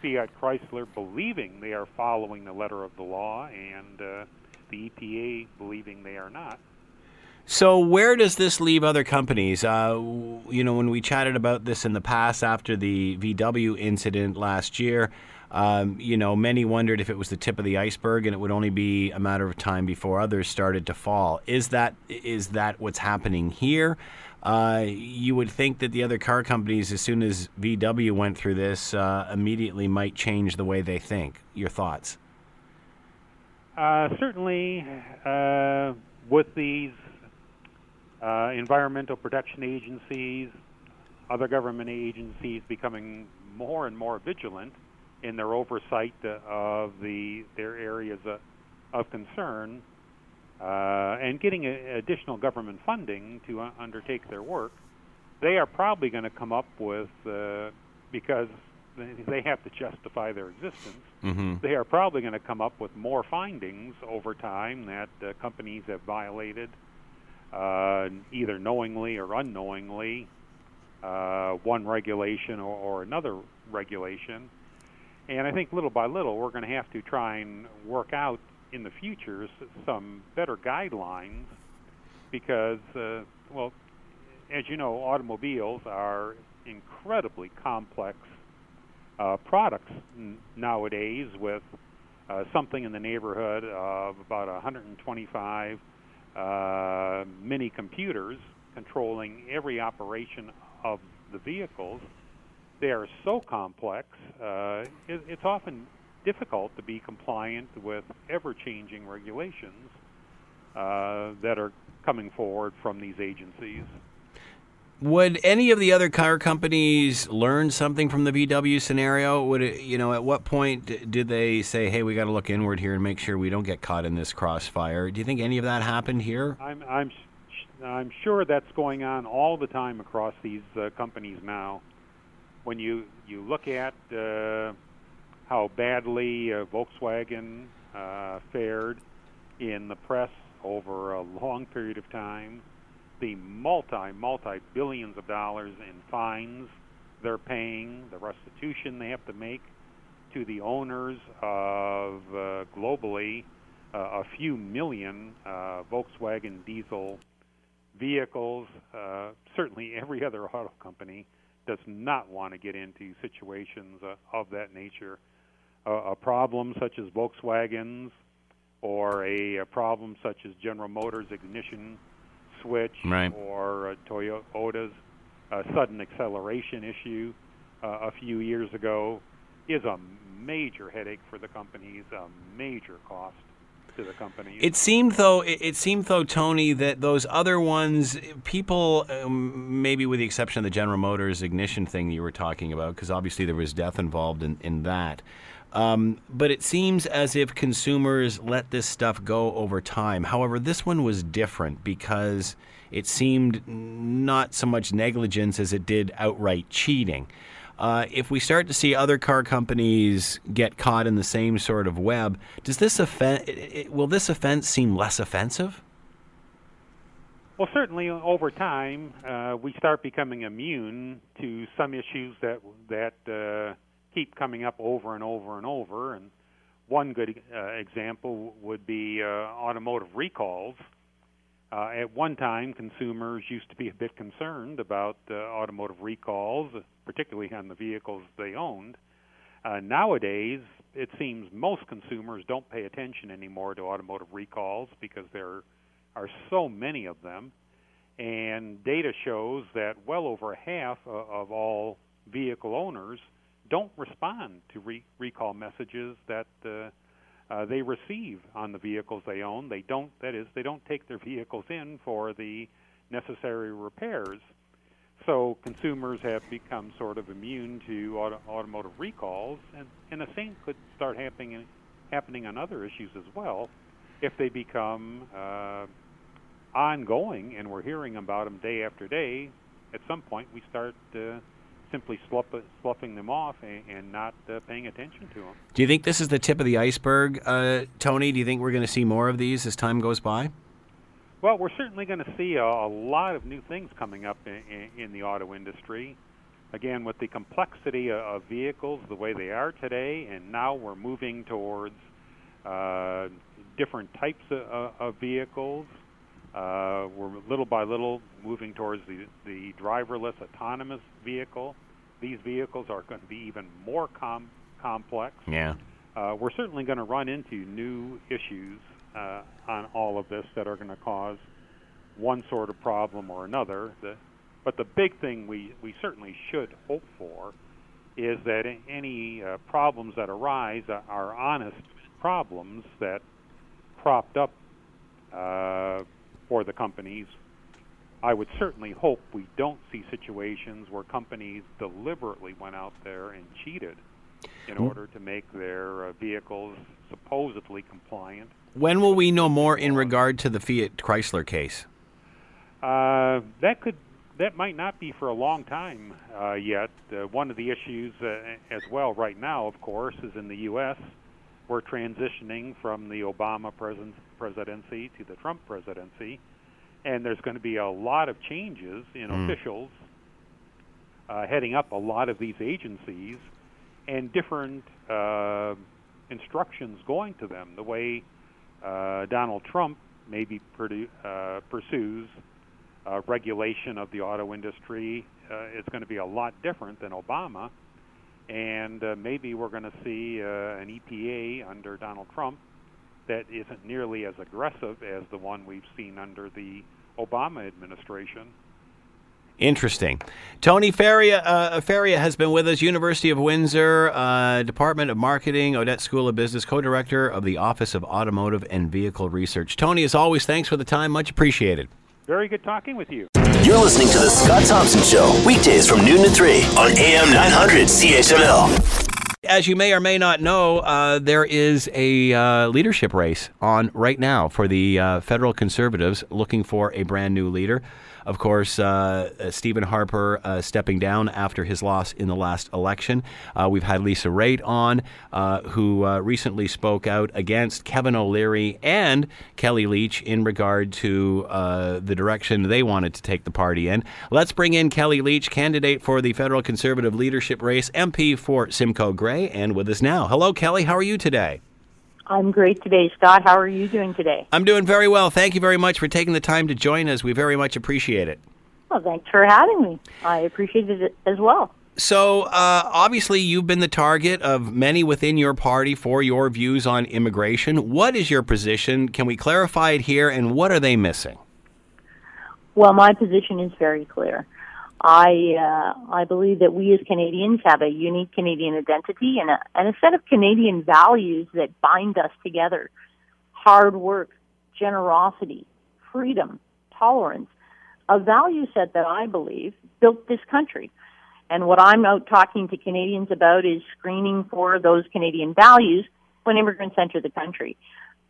Fiat Chrysler believing they are following the letter of the law and uh, the EPA believing they are not. So where does this leave other companies? Uh, you know, when we chatted about this in the past after the VW incident last year, um, you know, many wondered if it was the tip of the iceberg and it would only be a matter of time before others started to fall. Is that is that what's happening here? Uh, you would think that the other car companies, as soon as VW went through this, uh, immediately might change the way they think. Your thoughts? Uh, certainly, uh, with these uh, environmental protection agencies, other government agencies becoming more and more vigilant in their oversight uh, of the their areas of, of concern. uh, and getting a, additional government funding to uh, undertake their work, they are probably going to come up with uh, because they have to justify their existence. Mm-hmm. They are probably going to come up with more findings over time that uh, companies have violated, uh, either knowingly or unknowingly, uh, one regulation or, or another regulation. And I think little by little, we're going to have to try and work out in the future some better guidelines because, uh, well, as you know, automobiles are incredibly complex uh, products n- nowadays with uh, something in the neighborhood of about 125 uh, mini computers controlling every operation of the vehicles. They are so complex, uh, it, it's often difficult to be compliant with ever changing regulations uh, that are coming forward from these agencies. Would any of the other car companies learn something from the VW scenario? Would it, you know, at what point did they say, "Hey, we got to look inward here and make sure we don't get caught in this crossfire"? Do you think any of that happened here? I'm I'm I'm sure that's going on all the time across these uh, companies now. When you you look at uh, how badly uh, Volkswagen uh, fared in the press over a long period of time, the multi multi billions of dollars in fines they're paying, the restitution they have to make to the owners of uh, globally uh, a few million uh, Volkswagen diesel vehicles. Uh, certainly, every other auto company does not want to get into situations uh, of that nature. Uh, a problem such as Volkswagen's or a, a, problem such as General Motors ignition switch right. or uh, Toyota's sudden acceleration issue uh, a few years ago is a major headache for the companies, a major cost to the company. It seemed though, it, it, seemed though, Tony, that those other ones, people, um, maybe with the exception of the General Motors ignition thing you were talking about, because obviously there was death involved in, in that. Um, but it seems as if consumers let this stuff go over time. However, this one was different because it seemed not so much negligence as it did outright cheating. Uh, if we start to see other car companies get caught in the same sort of web, does this offense? Will this offense seem less offensive? Well, certainly over time, uh, we start becoming immune to some issues that that uh, keep coming up over and over and over. And one good uh, example would be uh, automotive recalls. Uh, at one time, consumers used to be a bit concerned about uh, automotive recalls, particularly on the vehicles they owned. Uh, nowadays, it seems most consumers don't pay attention anymore to automotive recalls because there are so many of them. And data shows that well over half of all vehicle owners don't respond to re- recall messages that uh, they receive on the vehicles they own. They don't, that is, they don't take their vehicles in for the necessary repairs. So consumers have become sort of immune to auto, automotive recalls, and, and the same could start happening happening on other issues as well if they become uh, ongoing, and we're hearing about them day after day. At some point, we start uh, simply slough, sloughing them off and, and not uh, paying attention to them. Do you think this is the tip of the iceberg, uh, Tony? Do you think we're going to see more of these as time goes by? Well, we're certainly going to see a, a, lot of new things coming up in, in, in, the auto industry. Again, with the complexity of, of, vehicles the way they are today, and now we're moving towards uh, different types of, of vehicles. Uh, we're little by little moving towards the, the driverless autonomous vehicle. These vehicles are going to be even more com- complex. Yeah. Uh, we're certainly going to run into new issues uh, on all of this that are going to cause one sort of problem or another. The, but the big thing we, we certainly should hope for is that any uh, problems that arise are honest problems that propped up uh, for the companies. I would certainly hope we don't see situations where companies deliberately went out there and cheated in order to make their uh, vehicles supposedly compliant. When will we know more in regard to the Fiat Chrysler case? Uh, that could that might not be for a long time uh, yet. Uh, one of the issues uh, as well right now, of course, is in the U.S. We're transitioning from the Obama pres- presidency to the Trump presidency, and there's going to be a lot of changes in Mm. officials uh, heading up a lot of these agencies, and different uh, instructions going to them. The way uh, Donald Trump maybe produ- uh, pursues uh, regulation of the auto industry uh, is going to be a lot different than Obama, and uh, maybe we're going to see uh, an EPA under Donald Trump that isn't nearly as aggressive as the one we've seen under the Obama administration. Interesting. Tony Faria, uh, Faria has been with us, University of Windsor, uh, Department of Marketing, Odette School of Business, co director of the Office of Automotive and Vehicle Research. Tony, as always, thanks for the time. Much appreciated. Very good talking with you. You're listening to The Scott Thompson Show, weekdays from noon to 3 on AM 900 CHML. As you may or may not know, uh, there is a uh, leadership race on right now for the uh, federal conservatives looking for a brand new leader. Of course, uh, uh, Stephen Harper uh, stepping down after his loss in the last election. We've had Lisa Raitt on, who recently spoke out against Kevin O'Leary and Kelly Leitch in regard to the direction they wanted to take the party in. Let's bring in Kelly Leitch, candidate for the federal conservative leadership race, MP for Simcoe Grey, and with us now. Hello, Kelly. How are you today? I'm great today, Scott. How are you doing today? I'm doing very well. Thank you very much for taking the time to join us. We very much appreciate it. Well, thanks for having me. I appreciated it as well. So, uh, obviously, you've been the target of many within your party for your views on immigration. What is your position? Can we clarify it here? And what are they missing? Well, my position is very clear. I uh, I believe that we as Canadians have a unique Canadian identity and a, and a set of Canadian values that bind us together: hard work, generosity, freedom, tolerance. A value set that I believe built this country. And what I'm out talking to Canadians about is screening for those Canadian values when immigrants enter the country.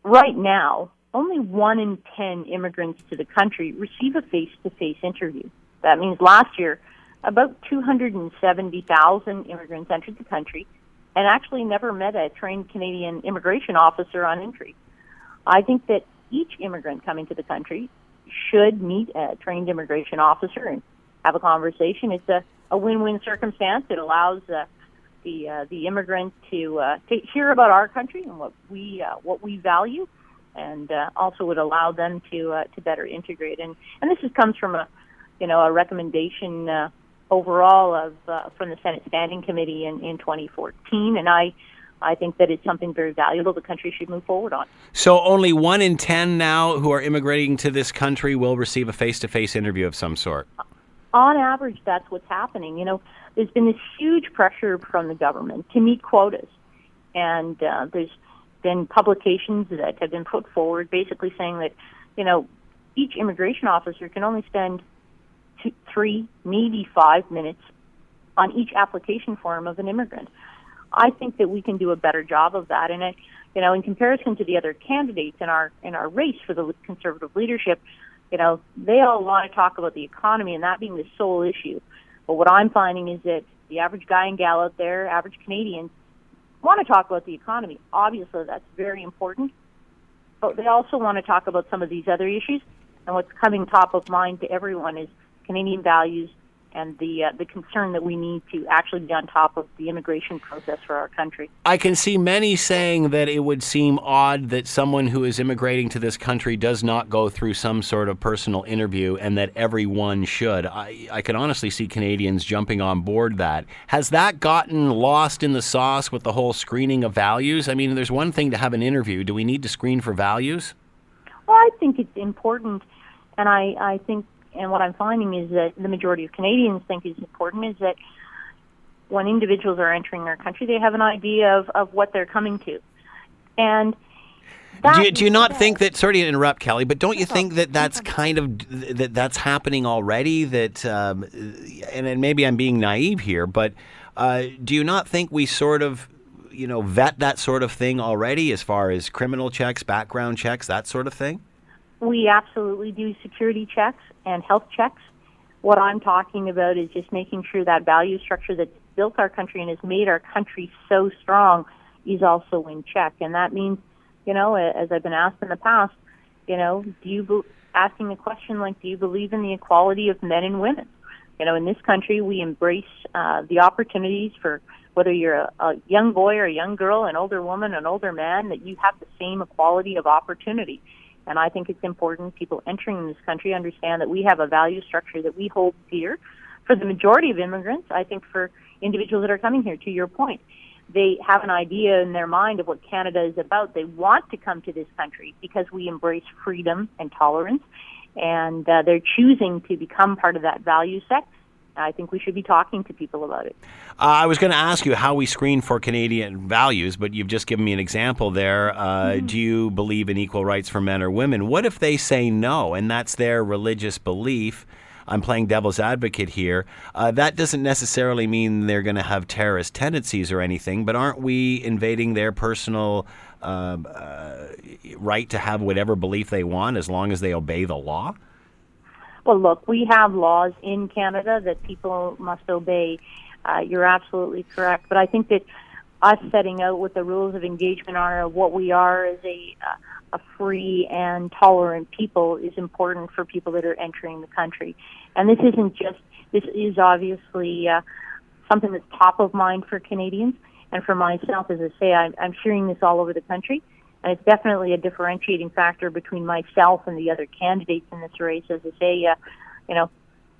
Right now, only one in ten immigrants to the country receive a face-to-face interview. That means last year, about 270,000 immigrants entered the country and actually never met a trained Canadian immigration officer on entry. I think that each immigrant coming to the country should meet a trained immigration officer and have a conversation. It's a, a win-win circumstance. It allows uh, the uh, the immigrant to uh, to hear about our country and what we uh, what we value, and uh, also would allow them to uh, to better integrate. And and this is, comes from a you know a recommendation uh, overall of uh, from the Senate Standing Committee in, in 2014, and I. I think that it's something very valuable the country should move forward on. So, only one in 10 now who are immigrating to this country will receive a face to face interview of some sort. on average, that's what's happening. You know, there's been this huge pressure from the government to meet quotas, and uh, there's been publications that have been put forward basically saying that, you know, each immigration officer can only spend two, three, maybe five minutes on each application form of an immigrant. I think that we can do a better job of that, and you know, in comparison to the other candidates in our in our race for the conservative leadership, you know, they all want to talk about the economy and that being the sole issue. But what I'm finding is that the average guy and gal out there, average Canadians, want to talk about the economy. Obviously, that's very important. But they also want to talk about some of these other issues. And what's coming top of mind to everyone is Canadian values and the uh, the concern that we need to actually be on top of the immigration process for our country. I can see many saying that it would seem odd that someone who is immigrating to this country does not go through some sort of personal interview and that everyone should. I, I can honestly see Canadians jumping on board that. Has that gotten lost in the sauce with the whole screening of values? I mean, there's one thing to have an interview. Do we need to screen for values? Well, I think it's important, and I, I think, and what I'm finding is that the majority of Canadians think is important is that when individuals are entering our country, they have an idea of, of what they're coming to. And do you, do you not think that? Sorry to interrupt, Kelly, but don't you think that that's kind of that that's happening already? That um, and, and maybe I'm being naive here, but uh, do you not think we sort of you know vet that sort of thing already, as far as criminal checks, background checks, that sort of thing? We absolutely do security checks and health checks. What I'm talking about is just making sure that value structure that's built our country and has made our country so strong is also in check, and that means you know, as I've been asked in the past, you know, do you be- asking a question like, do you believe in the equality of men and women? You know, in this country, we embrace uh, the opportunities for whether you're a, a young boy or a young girl, an older woman, an older man, that you have the same equality of opportunity. And I think it's important people entering this country understand that we have a value structure that we hold dear. For the majority of immigrants, I think for individuals that are coming here, to your point, they have an idea in their mind of what Canada is about. They want to come to this country because we embrace freedom and tolerance, and uh, they're choosing to become part of that value set. I think we should be talking to people about it. Uh, I was going to ask you how we screen for Canadian values, but you've just given me an example there. Uh, mm-hmm. Do you believe in equal rights for men or women? What if they say no, and that's their religious belief? I'm playing devil's advocate here. Uh, that doesn't necessarily mean they're going to have terrorist tendencies or anything, but aren't we invading their personal uh, uh, right to have whatever belief they want as long as they obey the law? Well, look, we have laws in Canada that people must obey. Uh, you're absolutely correct, but I think that us setting out what the rules of engagement are, what we are as a uh, a free and tolerant people is important for people that are entering the country. And this isn't just, this is obviously uh, something that's top of mind for Canadians. And for myself, as I say, I'm, I'm hearing this all over the country. And it's definitely a differentiating factor between myself and the other candidates in this race. As I say, uh, you know,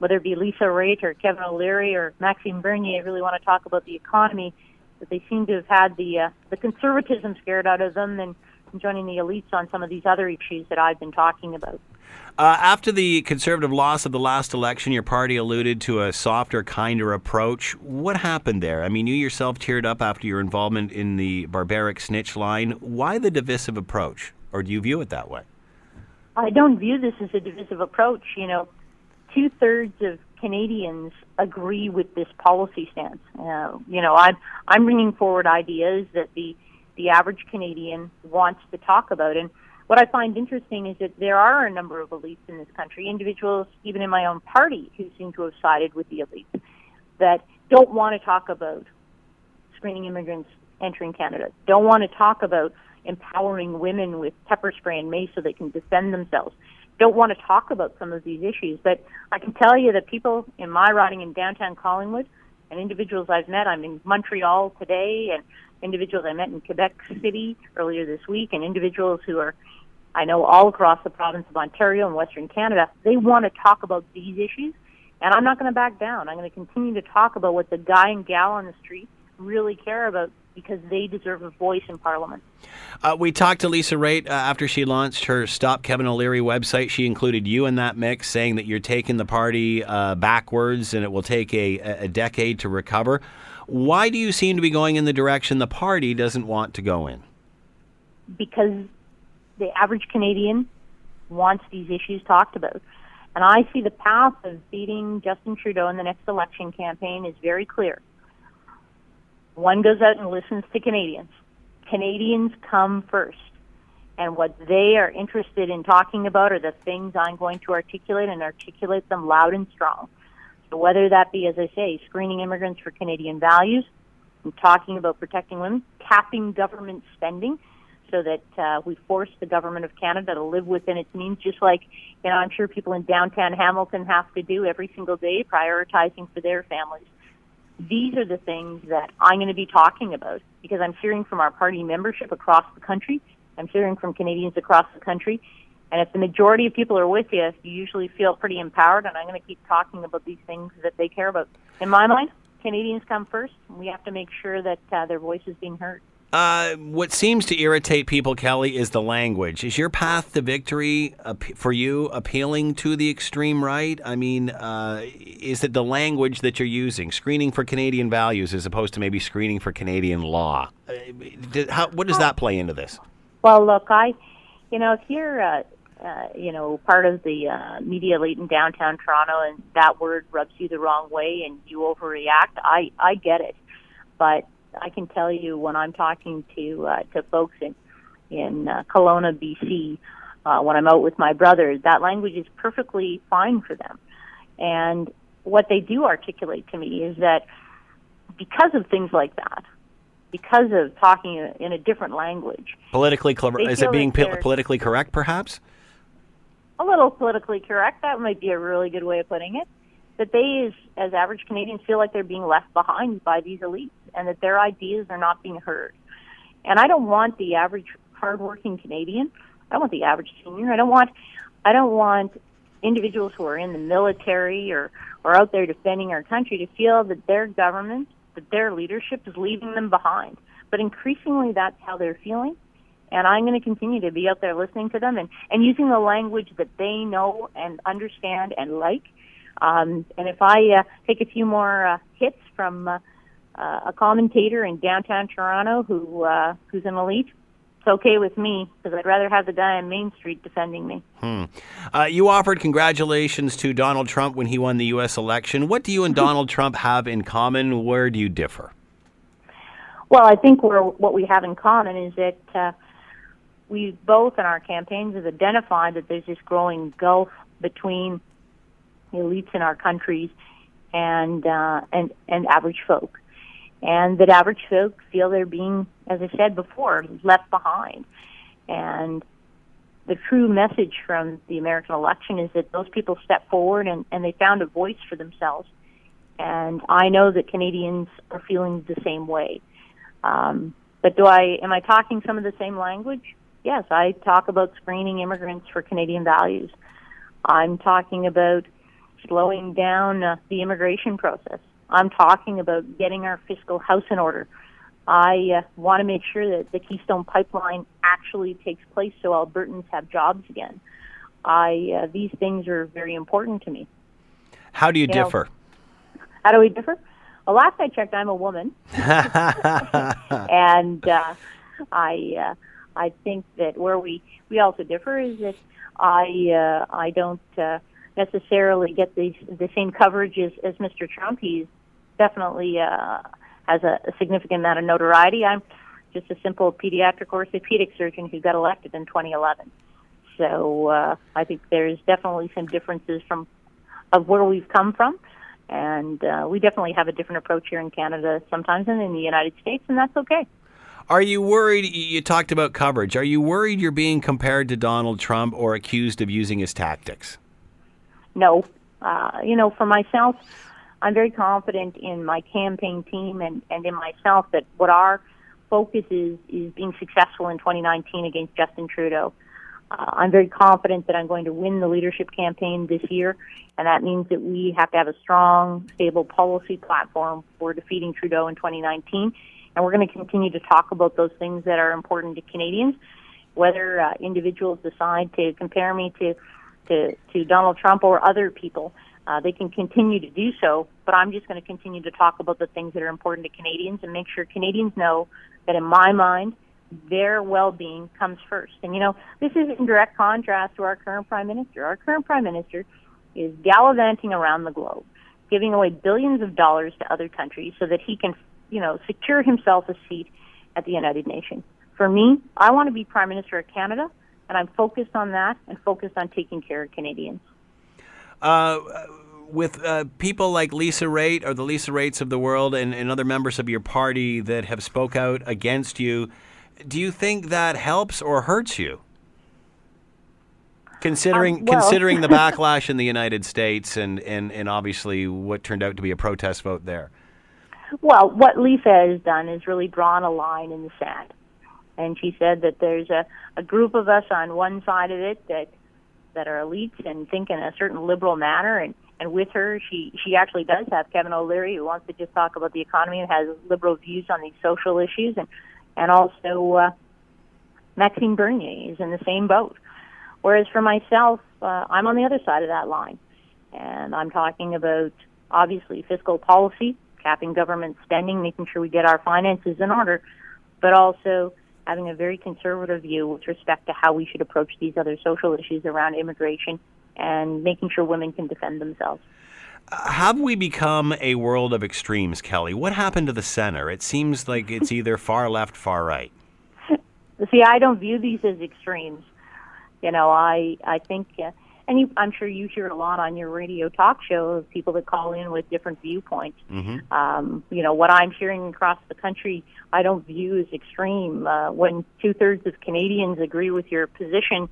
whether it be Lisa Raitt or Kevin O'Leary or Maxime Bernier, I really want to talk about the economy. but they seem to have had the uh, the conservatism scared out of them, and joining the elites on some of these other issues that I've been talking about. Uh, after the conservative loss of the last election, your party alluded to a softer, kinder approach. What happened there? I mean, you yourself teared up after your involvement in the barbaric snitch line. Why the divisive approach, or do you view it that way? I don't view this as a divisive approach. You know, two thirds of Canadians agree with this policy stance. Uh, you know, I'm I'm bringing forward ideas that the the average Canadian wants to talk about. And what I find interesting is that there are a number of elites in this country, individuals even in my own party who seem to have sided with the elites that don't want to talk about screening immigrants entering Canada, don't want to talk about empowering women with pepper spray and mace so they can defend themselves, don't want to talk about some of these issues. But I can tell you that people in my riding in downtown Collingwood and individuals I've met, I'm in Montreal today and individuals I met in Quebec City earlier this week, and individuals who are, I know, all across the province of Ontario and Western Canada. They want to talk about these issues, and I'm not going to back down. I'm going to continue to talk about what the guy and gal on the street really care about because they deserve a voice in Parliament. Uh, we talked to Lisa Raitt uh, after she launched her Stop Kevin O'Leary website. She included you in that mix, saying that you're taking the party uh, backwards and it will take a, a decade to recover. Why do you seem to be going in the direction the party doesn't want to go in? Because the average Canadian wants these issues talked about. And I see the path of beating Justin Trudeau in the next election campaign is very clear. One goes out and listens to Canadians. Canadians come first. And what they are interested in talking about are the things I'm going to articulate and articulate them loud and strong. So whether that be, as I say, screening immigrants for Canadian values, and talking about protecting women, capping government spending so that uh, we force the government of Canada to live within its means, just like you know I'm sure people in downtown Hamilton have to do every single day, prioritizing for their families. These are the things that I'm going to be talking about because I'm hearing from our party membership across the country. I'm hearing from Canadians across the country and if the majority of people are with you, you usually feel pretty empowered. And I'm going to keep talking about these things that they care about. In my mind, Canadians come first. we have to make sure that uh, their voice is being heard. Uh, what seems to irritate people, Kelly, is the language. Is your path to victory for you appealing to the extreme right? I mean, uh, is it the language that you're using, screening for Canadian values as opposed to maybe screening for Canadian law? Uh, how, what does that play into this? Well, look, I you know, if you're, uh, uh, you know, part of the uh, media elite in downtown Toronto, and that word rubs you the wrong way, and you overreact, I I get it, but I can tell you when I'm talking to uh, to folks in in uh, Kelowna, BC, uh, when I'm out with my brother, that language is perfectly fine for them. And what they do articulate to me is that because of things like that, because of talking in a different language, politically cl- is it being po- politically correct, perhaps? A little politically correct. That might be a really good way of putting it. That they, as, as average Canadians, feel like they're being left behind by these elites, and that their ideas are not being heard. And I don't want the average hardworking Canadian. I don't want the average senior. I don't want. I don't want individuals who are in the military or or out there defending our country to feel that their government, that their leadership is leaving them behind. But increasingly, that's how they're feeling. And I'm going to continue to be out there listening to them and, and using the language that they know and understand and like. Um, and if I uh, take a few more uh, hits from uh, uh, a commentator in downtown Toronto who uh, who's an elite, it's okay with me because I'd rather have the guy on Main Street defending me. Hmm. Uh, you offered congratulations to Donald Trump when he won the U.S. election. What do you and Donald Trump have in common? Where do you differ? Well, I think we're, what we have in common is that uh, we both in our campaigns have identified that there's this growing gulf between elites in our countries and uh, and and average folk and that average folk feel they're being, as I said before, left behind. And the true message from the American election is that those people stepped forward and, and they found a voice for themselves. And I know that Canadians are feeling the same way. Um, but do I am I talking some of the same language? Yes, I talk about screening immigrants for Canadian values. I'm talking about slowing down uh, the immigration process. I'm talking about getting our fiscal house in order. I uh, want to make sure that the Keystone Pipeline actually takes place so Albertans have jobs again. I uh, these things are very important to me. How do you, you differ? Know, how do we differ? Well, last I checked, I'm a woman, and uh, I uh, I think that where we we also differ is that I uh, I don't. Necessarily get the the same coverage as, as Mr. Trump. He's definitely uh, has a, a significant amount of notoriety. I'm just a simple pediatric orthopedic surgeon who got elected in 2011. So uh, I think there's definitely some differences from of where we've come from, and uh, we definitely have a different approach here in Canada sometimes than in the United States, and that's okay. Are you worried? You talked about coverage. Are you worried you're being compared to Donald Trump or accused of using his tactics? No. Uh, you know, for myself, I'm very confident in my campaign team and, and in myself that what our focus is is being successful in 2019 against Justin Trudeau. Uh, I'm very confident that I'm going to win the leadership campaign this year, and that means that we have to have a strong, stable policy platform for defeating Trudeau in 2019. And we're going to continue to talk about those things that are important to Canadians. Whether uh, individuals decide to compare me to to, to Donald Trump or other people. Uh, they can continue to do so, but I'm just going to continue to talk about the things that are important to Canadians and make sure Canadians know that in my mind, their well-being comes first. And you know, this is in direct contrast to our current prime minister. Our current prime minister is gallivanting around the globe, giving away billions of dollars to other countries so that he can, you know, secure himself a seat at the United Nations. For me, I want to be prime minister of Canada and I'm focused on that and focused on taking care of Canadians. Uh, with uh, people like Lisa Raitt or the Lisa Raitts of the world and, and other members of your party that have spoke out against you, do you think that helps or hurts you? Considering um, well. considering the backlash in the United States and, and, and obviously what turned out to be a protest vote there. Well, what Lisa has done is really drawn a line in the sand and she said that there's a, a group of us on one side of it that that are elites and think in a certain liberal manner. And and with her she she actually does have Kevin O'Leary who wants to just talk about the economy and has liberal views on these social issues. And and also uh, Maxime Bernier is in the same boat. Whereas for myself uh, I'm on the other side of that line. And I'm talking about obviously fiscal policy capping government spending making sure we get our finances in order but also having a very conservative view with respect to how we should approach these other social issues around immigration and making sure women can defend themselves. Have we become a world of extremes, Kelly? What happened to the center? It seems like it's either far left, far right. See, I don't view these as extremes. You know, I I think, uh, and you, I'm sure you hear a lot on your radio talk show of people that call in with different viewpoints. Mm-hmm. Um, you know, what I'm hearing across the country, I don't view as extreme. Uh, when two thirds of Canadians agree with your position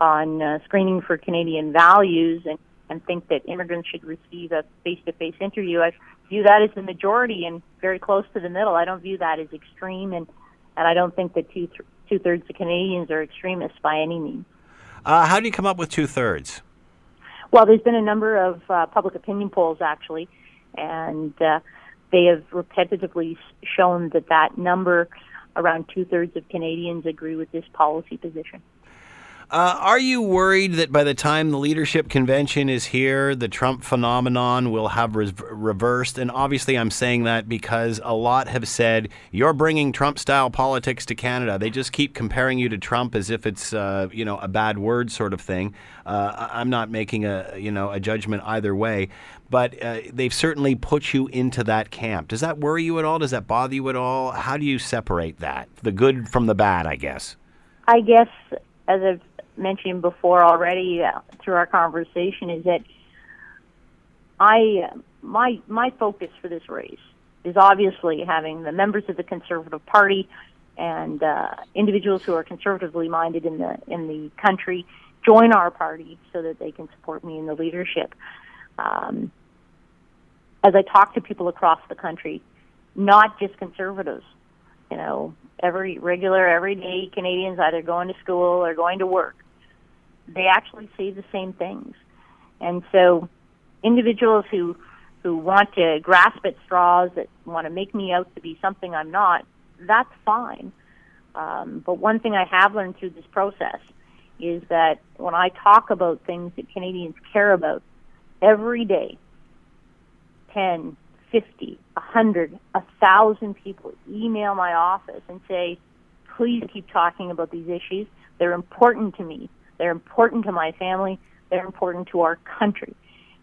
on uh, screening for Canadian values and and think that immigrants should receive a face-to-face interview, I view that as the majority and very close to the middle. I don't view that as extreme, and and I don't think that two th- two thirds of Canadians are extremists by any means. Uh, how do you come up with two thirds? Well, there's been a number of uh, public opinion polls actually, and uh, they have repetitively shown that that number, around two thirds of Canadians, agree with this policy position. Uh, are you worried that by the time the leadership convention is here, the Trump phenomenon will have re- reversed? And obviously, I'm saying that because a lot have said you're bringing Trump-style politics to Canada. They just keep comparing you to Trump as if it's uh, you know a bad word sort of thing. Uh, I'm not making a you know a judgment either way, but uh, they've certainly put you into that camp. Does that worry you at all? Does that bother you at all? How do you separate that, the good from the bad? I guess. I guess, as I've mentioned before already uh, through our conversation is that I my my focus for this race is obviously having the members of the Conservative Party and uh, individuals who are conservatively minded in the in the country join our party so that they can support me in the leadership. Um, as I talk to people across the country, not just conservatives, you know, every regular, everyday Canadians either going to school or going to work, they actually say the same things. And so individuals who who want to grasp at straws that want to make me out to be something I'm not, that's fine. Um, but one thing I have learned through this process is that when I talk about things that Canadians care about every day, 10, 50, 100, 1,000 people email my office and say, please keep talking about these issues. They're important to me. They're important to my family. They're important to our country.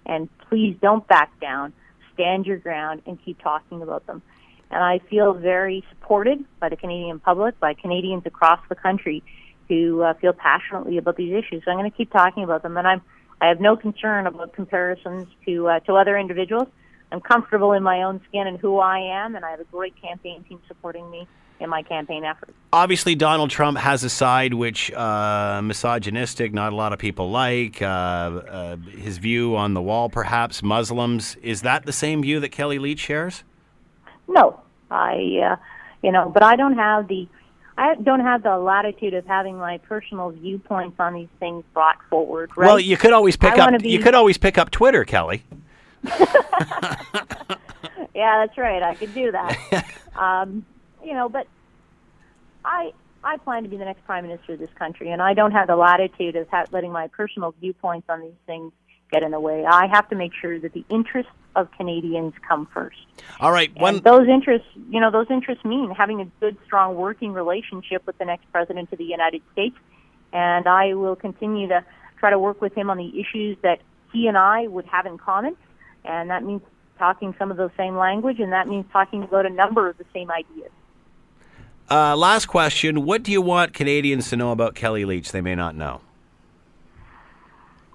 And please don't back down. Stand your ground and keep talking about them. And I feel very supported by the Canadian public, by Canadians across the country who uh, feel passionately about these issues. So I'm going to keep talking about them. And I'm, I have no concern about comparisons to uh, to other individuals. I'm comfortable in my own skin and who I am, and I have a great campaign team supporting me in my campaign efforts. Obviously, Donald Trump has a side which uh, misogynistic, not a lot of people like. Uh, uh, his view on the wall, perhaps Muslims. Is that the same view that Kelly Leitch shares? No, I, uh, you know, but I don't have the, I don't have the latitude of having my personal viewpoints on these things brought forward. Right? Well, you could always pick I up. be- You could always pick up Twitter, Kelly. yeah, that's right. I could do that. um, you know, but I I plan to be the next prime minister of this country, and I don't have the latitude of ha- letting my personal viewpoints on these things get in the way. I have to make sure that the interests of Canadians come first. All right, one. Those interests, you know, those interests mean having a good, strong working relationship with the next president of the United States. And I will continue to try to work with him on the issues that he and I would have in common. And that means talking some of the same language, and that means talking about a number of the same ideas. Uh, last question: What do you want Canadians to know about Kelly Leitch they may not know,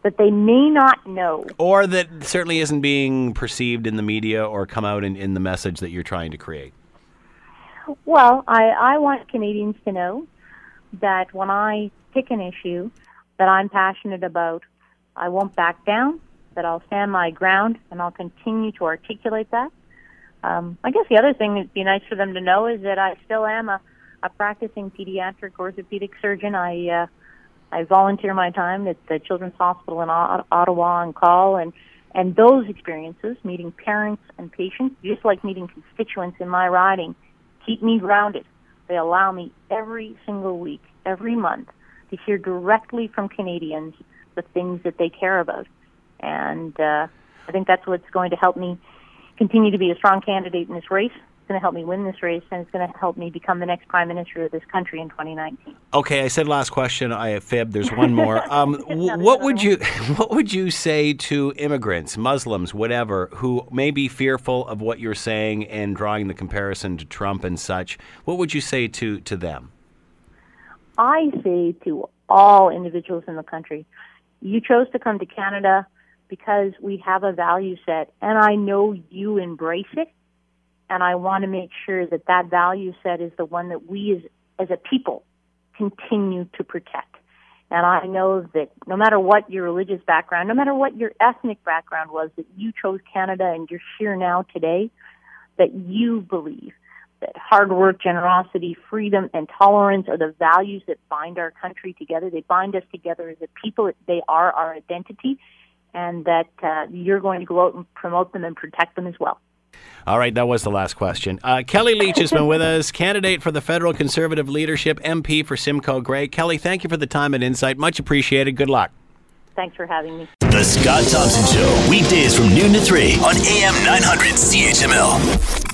That they may not know. or that certainly isn't being perceived in the media or come out in, in the message that you're trying to create? Well, I, I want Canadians to know that when I pick an issue that I'm passionate about, I won't back down, that I'll stand my ground, and I'll continue to articulate that. Um, I guess the other thing that'd be nice for them to know is that I still am a, a practicing pediatric orthopedic surgeon. I uh, I volunteer my time at the Children's Hospital in Ot- Ottawa on call, and and those experiences, meeting parents and patients, just like meeting constituents in my riding, keep me grounded. They allow me every single week, every month, to hear directly from Canadians the things that they care about, and uh, I think that's what's going to help me continue to be a strong candidate in this race, It's going to help me win this race, and it's going to help me become the next prime minister of this country in 2019. Okay, I said last question. I fibbed. There's one more. Um, what would you What would you say to immigrants, Muslims, whatever, who may be fearful of what you're saying and drawing the comparison to Trump and such? What would you say to to them? I say to all individuals in the country, you chose to come to Canada because we have a value set, and I know you embrace it and I want to make sure that that value set is the one that we as, as a people continue to protect. And I know that no matter what your religious background, no matter what your ethnic background was, that you chose Canada and you're here now today, that you believe that hard work, generosity, freedom, and tolerance are the values that bind our country together. They bind us together as a people. They are our identity, and that uh, you're going to go out and promote them and protect them as well. All right, that was the last question. Uh, Kellie Leitch has been with us, candidate for the federal conservative leadership, MP for Simcoe Grey. Kelly, thank you for the time and insight. Much appreciated. Good luck. Thanks for having me. The Scott Thompson Show, weekdays from noon to 3 on AM 900 CHML.